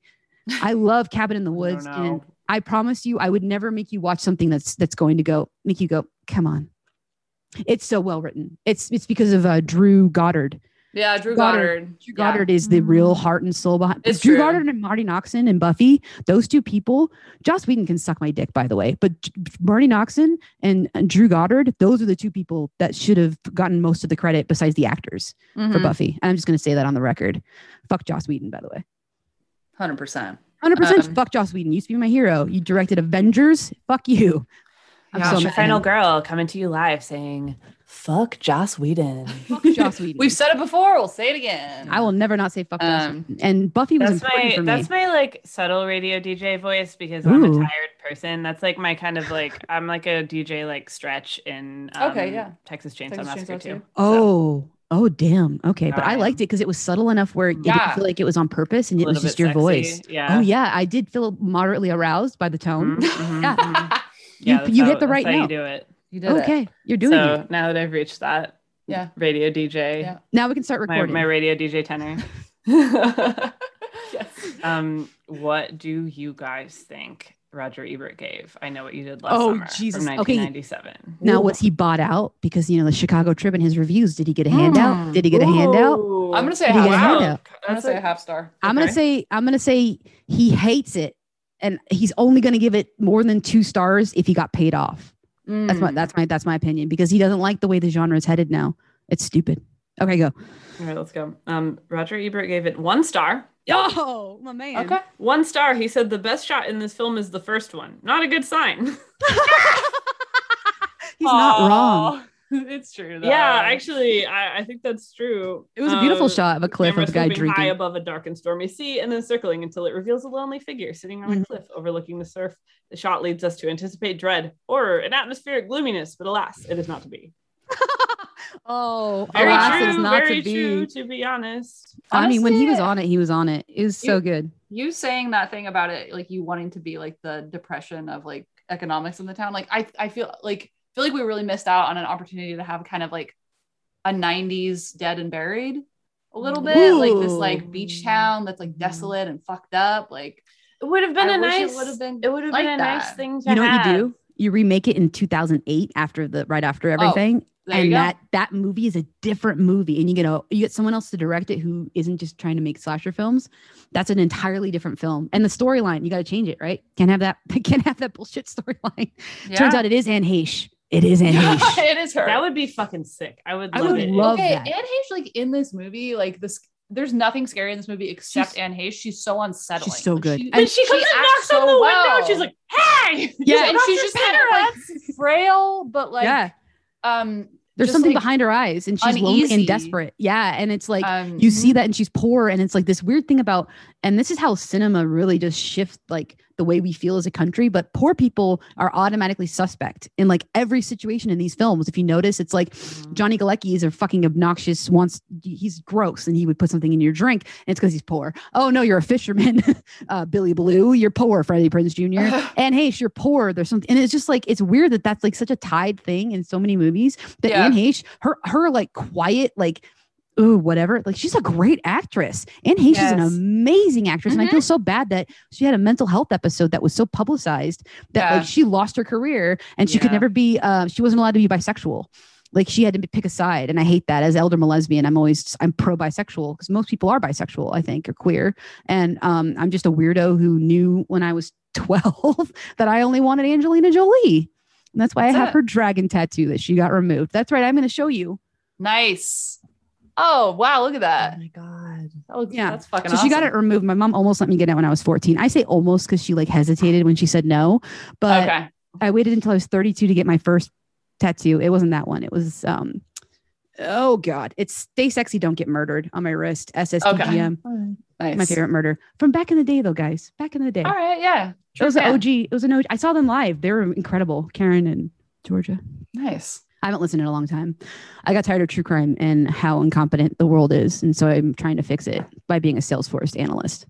I love Cabin in the Woods, and. I promise you, I would never make you watch something that's that's going to go make you go, come on. It's so well written. It's it's because of uh, Drew Goddard. Yeah, Drew Goddard. Goddard. Drew Yeah. Goddard is the real heart and soul behind. It's Drew true. Goddard and Marti Noxon and Buffy, those two people. Joss Whedon can suck my dick, by the way, but Marti Noxon and, and Drew Goddard, those are the two people that should have gotten most of the credit besides the actors for Mhm. Buffy. And I'm just going to say that on the record. Fuck Joss Whedon, by the way. 100%. 100% Um, fuck Joss Whedon. You used to be my hero. You directed Avengers. Fuck you. I'm Yeah, so your final girl coming to you live saying, "Fuck Joss Whedon." Fuck Joss Whedon. We've said it before. We'll say it again. I will never not say fuck Joss Um, Whedon. And Buffy was That's important my for me. that's my like subtle radio DJ voice because I'm a tired person. That's like my kind of like I'm like a DJ like stretch in um, Okay, yeah. Texas Chainsaw Texas Massacre Chainsaw too. too. Oh, oh, damn. Okay, but I Um, liked it because it was subtle enough where it Yeah. didn't feel like it was on purpose and it was just your sexy, voice. yeah. Oh yeah, I did feel moderately aroused by the tone. Mhm, mhm, Yeah. mhm. You- that's you hit the right note. You do it. You did it. okay, you're doing so it. now that I've reached that Yeah. radio DJ, Yeah. Now we can start recording. my radio DJ tenor. yes. Um, what do you guys think Roger Ebert gave. I know what you did last Oh, summer Jesus. from Okay. 1997. Now, was he bought out? Because you know the Chicago Trib in his reviews. Did he get a handout? Mm. Did he get a handout? I'm gonna say Did he half get a star. handout? I'm gonna say a half star. I'm gonna say I'm gonna say he hates it, and he's only gonna give it more than two stars if he got paid off. That's my Mm. that's my that's my opinion because he doesn't like the way the genre is headed now. It's stupid. Okay, go. All right, let's go. Um, Roger Ebert gave it one star. Oh, my man. Okay. One star. He said the best shot in this film is the first one. Not a good sign. He's not wrong. it's true. Though. Yeah, actually, I, I think that's true. It was a beautiful Um, shot of a cliff camera of a guy swooping high above a dark and stormy sea, and then circling until it reveals a lonely figure sitting on a Mhm. cliff overlooking the surf. The shot leads us to anticipate dread, horror, and atmospheric gloominess, but alas, it is not to be. Oh, Very alas, true. it is not very to be. true. To be honest, I mean, when he was on it, he was on it. It was so You- good. you saying that thing about it, like you wanting to be like the depression of like economics in the town. Like I, I feel like feel like we really missed out on an opportunity to have kind of like a '90s Dead and Buried a little bit, like this like beach town that's like desolate and fucked up. Like it would have been I a nice. It would have been. It would have like been a nice thing to You know what you do? You remake it in 2008 after the right after oh. everything, Oh, there and that that movie is a different movie, and you get a you get someone else to direct it who isn't just trying to make slasher films. That's an entirely different film, and the storyline you got to change it, right? Can't have that. Can't have that bullshit storyline. Turns out it is Anne Heche. It is Anne Heche. it is her. That would be fucking sick. I would I love would it. love okay, that. Anne Heche, like in this movie, like this, there's nothing scary in this movie except Anne Heche. She's so unsettling. She's so good. She, And And she comes and acts knocks on so the window, well. and she's like, "Hey!" Yeah, and she's just kind of like frail, but like, yeah, um, there's something like, behind her eyes, and she's lonely and desperate. Yeah, and it's like Um, you see that, and she's poor, and it's like this weird thing about, and this is how cinema really just shifts like the way we feel as a country. But poor people are automatically suspect in like every situation in these films. If you notice, it's like Johnny Galecki is a fucking obnoxious. Wants he's gross, and he would put something in your drink, and it's because he's poor. Oh no, you're a fisherman, uh, Billy Blue. You're poor, Freddie Prinze Jr. and hey, you're poor. There's something, and it's just like it's weird that that's like such a tied thing in so many movies. That Yeah. Anne Heche, her her like quiet like. Ooh, whatever. Like she's a great actress. Anne Heche is an amazing actress, and I Mhm. feel so bad that she had a mental health episode that was so publicized that Yeah. like she lost her career and she could never be. Uh, she wasn't allowed to be bisexual. Like she had to pick a side, and I hate that. As elder lesbian, I'm always I'm pro bisexual because most people are bisexual, I think, or queer. And um, I'm just a weirdo who knew when I was 12 that I only wanted Angelina Jolie. And that's why That's I have it. her dragon tattoo that she got removed. That's right. I'm going to show you. nice. Oh wow, look at that. Oh my god. That looks, Yeah. that's fucking. so she got it removed. My mom almost let me get it when I was 14. I say almost because she like hesitated when she said no. But okay. I waited until I was 32 to get my first tattoo. It wasn't that one. It was um oh god. It's stay sexy, don't get murdered on my wrist. SSDGM. Nice. My favorite murder. From back in the day though, guys. Back in the day. All right. Yeah. It was an. OG. It was an OG. I saw them live. They were incredible. Karen and Georgia. Nice. I haven't listened in a long time. I got tired of true crime and how incompetent the world is. And so I'm trying to fix it by being a Salesforce analyst.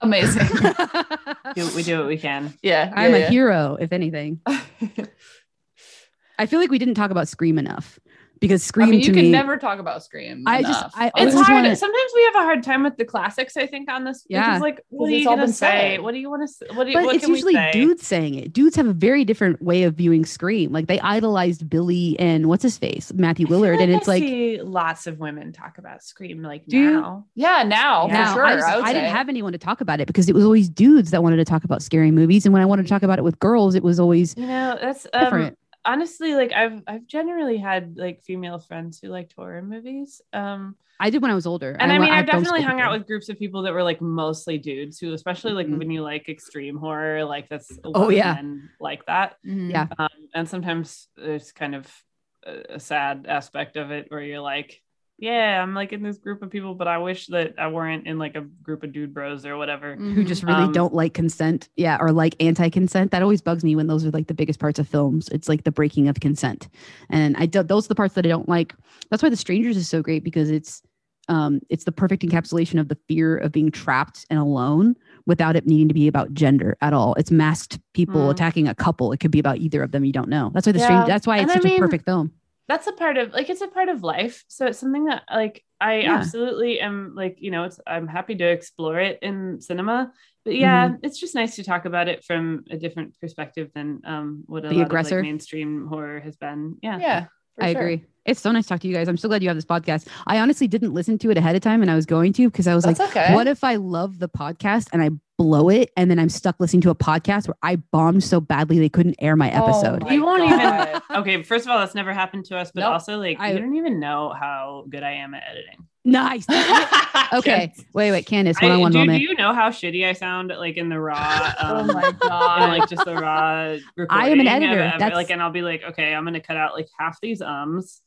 Amazing. Do, we do what we can. yeah. I'm yeah, a yeah. hero, if anything. I feel like we didn't talk about Scream enough because Scream. I Scream mean, to you me. can never talk about Scream. I just- I It's always hard. wanna- Sometimes we have a hard time with the classics. I think on this. Yeah. Because, like, what are you gonna say? said. What do you want to? say? What do you? but what it's can we usually say? dudes saying it. Dudes have a very different way of viewing Scream. Like they idolized Billy and what's his face, Matthew I feel Lillard, and I it's like see lots of women talk about Scream like Do you? now. yeah. Now Yeah. for sure. I, just- I, I didn't have anyone to talk about it because it was always dudes that wanted to talk about scary movies, and when I wanted to talk about it with girls, it was always You know, that's um, different. Honestly like I've I've generally had like female friends who liked horror movies. Um, I did when I was older, and I, went- mean, I've definitely hung out with groups of people that were like mostly dudes who, especially like Mhm. when you like extreme horror, like that's a lot Oh, yeah. men like that. Mhm. Yeah. Um, and sometimes there's kind of a, a sad aspect of it where you're like, yeah, I'm like in this group of people, but I wish that I weren't in like a group of dude bros or whatever. who just really Um, don't like consent, yeah, or like anti-consent. That always bugs me when those are like the biggest parts of films. It's like the breaking of consent, and I do, those are the parts that I don't like. That's why The Strangers is so great because it's um it's the perfect encapsulation of the fear of being trapped and alone without it needing to be about gender at all. It's masked people Mm. attacking a couple. It could be about either of them. You don't know. That's why the Yeah. strange. That's why And it's I such mean, a perfect film. That's a part of like it's a part of life so it's something that like i Yeah. absolutely am like you know it's i'm happy to explore it in cinema but yeah Mm-hmm. it's just nice to talk about it from a different perspective than um what a The lot aggressor? of like mainstream horror has been yeah Yeah. I sure. agree. It's so nice to talk to you guys. I'm so glad you have this podcast. I honestly didn't listen to it ahead of time and I was going to because I was That's like, okay. what if I love the podcast and I blow it and then I'm stuck listening to a podcast where I bombed so badly they couldn't air my Oh episode? my you won't God. even okay first of all that's never happened to us but Nope. also like I- you don't even know how good i am at editing nice. okay. Wait, wait, Candace, one on one do, moment. do you know how shitty i sound like in the raw Oh um, my god. and like just the raw I am an editor. of it, That's- like and I'll be like, okay, I'm gonna cut out like half these ums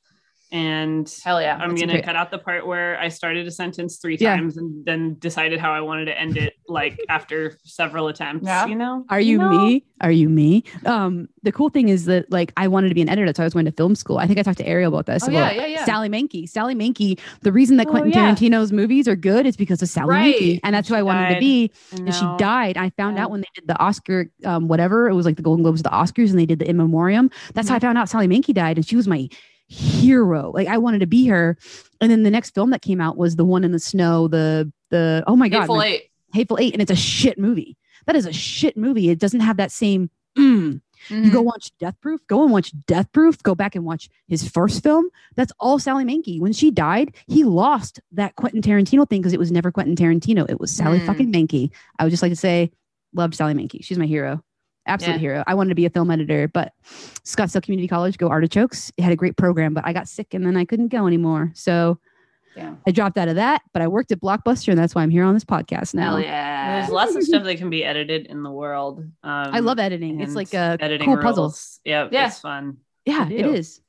and Hell yeah. I'm gonna great. cut out the part where I started a sentence three Yeah. times and then decided how I wanted to end it like after several attempts. Yeah. You know? Are you know? me? Are you me? Um, the cool thing is that like I wanted to be an editor, so I was going to film school. I think I talked to Ariel about this. Oh, yeah, about yeah, yeah. Sally Menke. Sally Menke. The reason that Oh, Quentin yeah. Tarantino's movies are good is because of Sally Right. Menke, and that's who She I wanted to be. I And she died. I found Yeah. out when they did the Oscar, um, whatever it was like the Golden Globes, the Oscars, and they did the in memoriam. That's how I found out Sally Menke died, and she was my hero. Like I wanted to be her. And then the next film that came out was the one in the snow. The the oh my god, Hateful my- Eight. Hateful Eight, and it's a shit movie. That is a shit movie. It doesn't have that same. mm. You go watch Death Proof. Go and watch Death Proof. Go back and watch his first film. That's all Sally Menke. When she died, he lost that Quentin Tarantino thing because it was never Quentin Tarantino. It was Sally Mm. fucking Menke. I would just like to say, loved Sally Menke. She's my hero. Absolute Yeah. hero. I wanted to be a film editor, but Scottsdale Community College, go Artichokes. It had a great program, but I got sick and then I couldn't go anymore. So Yeah. I dropped out of that, but I worked at Blockbuster and that's why I'm here on this podcast now. Hell yeah. There's lots of stuff that can be edited in the world. Um, I love editing. It's like a editing cool puzzle. Yeah, Yeah. it's fun. Yeah, it is.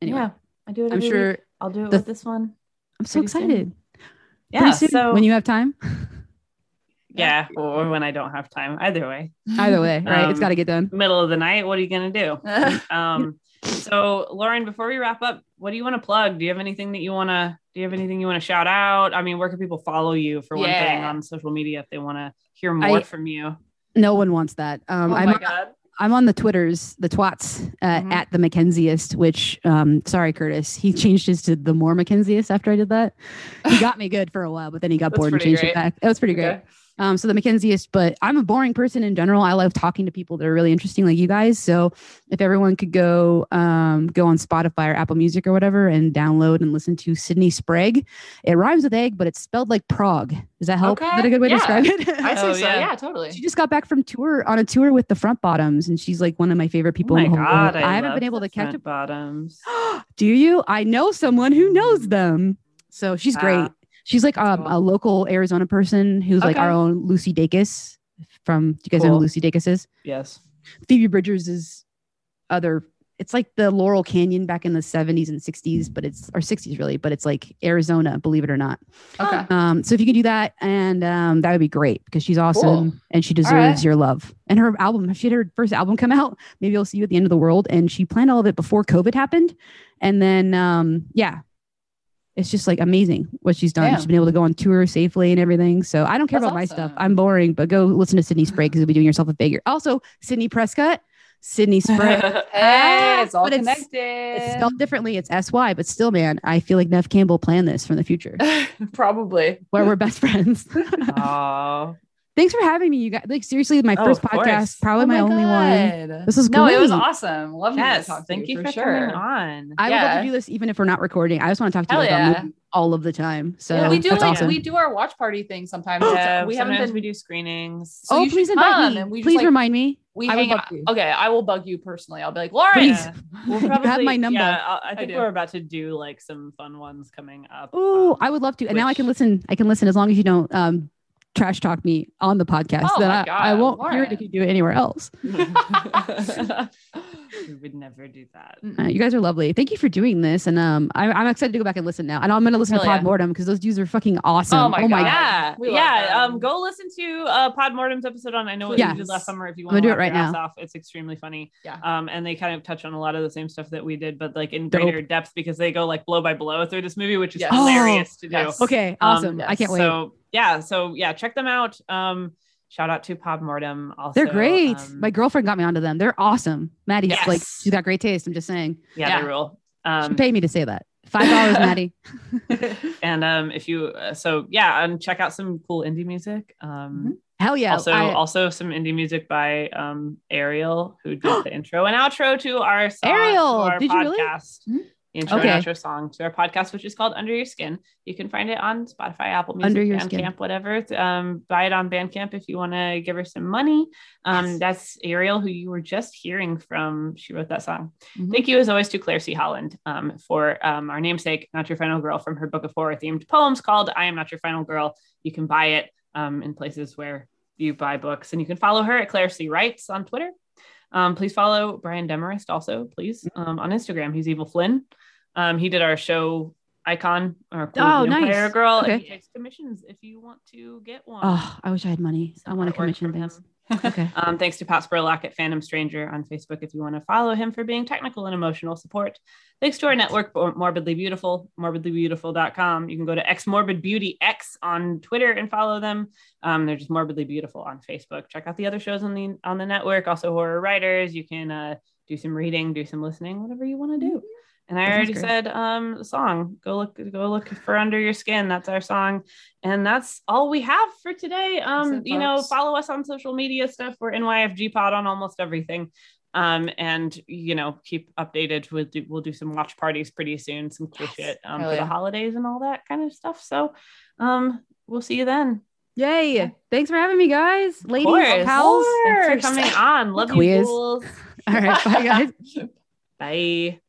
it Anyway, Yeah, I do it. I'm sure week. I'll do it the- with this one. I'm so pretty soon. excited. Yeah. Soon, So when you have time, yeah, or when I don't have time. Either way. either way, right? it's Um, got to get done. middle of the night. What are you gonna do? um, so Lauren, before we wrap up, what do you want to plug? Do you have anything that you want to? Do you have anything you want to shout out? I mean, where can people follow you for one thing on social media if they want to hear more I- from you? No one wants that. Um, oh I'm, my god. I'm on the Twitters, the twats uh, Mhm. at the Mackenzieist, which, um, sorry, Curtis, he changed his to the more Mackenzieist after I did that. He got me good for a while, but then he got That's bored and changed great. it back. That was pretty great. Okay. Um, so the Mackenzieist, but I'm a boring person in general. I love talking to people that are really interesting, like you guys. So if everyone could go, um, go on Spotify or Apple Music or whatever and download and listen to Sydney Sprague. It rhymes with egg, but it's spelled like Prague. Does that help? Is that a good way Yeah. to describe it? I say Oh, so. yeah. Yeah, totally. She just got back from tour on a tour with the Front Bottoms, and she's like one of my favorite people oh my in the whole god, world. I, I, haven't been able to catch front up. bottoms. Do you? I know someone who knows them, so she's Ah, great. She's like um, cool. a local Arizona person who's like our own Lucy Dacus from. Do you guys know who Lucy Dacus is? Yes. Phoebe Bridgers is other. It's like the Laurel Canyon back in the 70s and 60s, but it's or 60s really, but it's like Arizona, believe it or not. Okay. Um, so if you can do that, and um, that would be great because she's awesome Cool. and she right. deserves your love. And her album, if she had her first album come out. Maybe I'll see you at the end of the world. And she planned all of it before COVID happened. And then, um, yeah, it's just like amazing what she's done. She's been able to go on tour safely and everything. So I don't care That's about my stuff. I'm boring, but go listen to Sydney Sprague because you'll be doing yourself a favor. Also, Sidney Prescott, Sydney Sprague. hey, it's all But it's- connected. It's spelled differently. It's S Y, but still, man, I feel like Neve Campbell planned this from the future Probably. where we're best friends. Oh, Thanks for having me, you guys. Like seriously, my Oh, first of course. podcast, probably Oh my, only one. God. This was no, it was awesome. Love yes. to talk to Thank you, for, for sure. coming on. I would love Yeah. to do this even if we're not recording. I just want to talk to you Hell like, yeah. all of the time. So Yeah, we do that's like awesome. we do our watch party thing sometimes. Yeah, we haven't sometimes been. we do screenings. so oh, please invite me. and we just, please like, remind me. we I would hang out. Okay, I will bug you personally. I'll be like, Lauren. Please. We'll You have my number. Yeah, I, I think do. we're about to do like some fun ones coming up. Oh, um, I would love to. And now I can listen. I can listen as long as you don't um trash talk me on the podcast. Oh then my I, I won't hear it if you do it anywhere else. we would never do that. Uh, you guys are lovely. Thank you for doing this. And um, I, I'm excited to go back and listen now. And I'm going to listen Hell to Pod yeah. Mortem because those dudes are fucking awesome. Oh my God. Yeah, We love yeah. them. Um, go listen to uh Podmortem's episode on I know what Yes. you did last summer if you want gonna do it right ass now. off. It's extremely funny. Yeah. Um, and they kind of touch on a lot of the same stuff that we did, but like in Dope. greater depth because they go like blow by blow through this movie, which is Yes. hilarious to do. Yes. Okay, Um, awesome. I can't wait. So yeah, so yeah, check them out. Um, shout out to Podmortem. Also, They're great. um, My girlfriend got me onto them. They're awesome. Maddie's like, she's got great taste. I'm just saying. yeah, Yeah. they rule. Um, Pay me to say that. Five dollars, Maddie. and um, if you uh, so yeah, um, check out some cool indie music. Um, Hell yeah! also, I- also some indie music by um Ariel, who did the intro and outro to our song, Ariel, to our did you really? Intro Okay. and outro song to our podcast, which is called Under Your Skin. You can find it on Spotify, Apple Music, Under Your Bandcamp, Skin. whatever. Um, buy it on Bandcamp if you want to give her some money. Um, that's Ariel, who you were just hearing from. She wrote that song. Mhm. Thank you, as always, to Claire C. Holland um, for um, our namesake, Not Your Final Girl, from her book of horror themed poems called I Am Not Your Final Girl. You can buy it um, in places where you buy books, and you can follow her at Claire C. Writes on Twitter. Um, please follow Brian Demarest also, please, um, on Instagram. He's Evil Flynn. Um, he did our show icon or cool Oh, nice. girl. And Okay. he takes commissions if you want to get one. Oh, I wish I had money. I want to artwork commission from things. Okay. Um, thanks to Pat Spurlock at Phantom Stranger on Facebook if you want to follow him for being technical and emotional support. Thanks to our network, Morbidly Beautiful, morbidlybeautiful.com. You can go to X Morbid Beauty X on Twitter and follow them. Um, they're just Morbidly Beautiful on Facebook. Check out the other shows on the on the network. Also, horror writers. You can uh, do some reading, do some listening, whatever you want to do. And I That already said um the song. Go look go look for Under Your Skin. That's our song. And that's all we have for today. Um, you know, follow us on social media stuff. We're NYFG pod on almost everything. Um, and you know, keep updated. We'll do we'll do some watch parties pretty soon, some cool shit um Hell for yeah. the holidays and all that kind of stuff. So um we'll see you then. Yay! Thanks for having me, guys, ladies, course. pals. Thanks for coming on. Love you Quiz. fools. All right, bye, guys. Bye.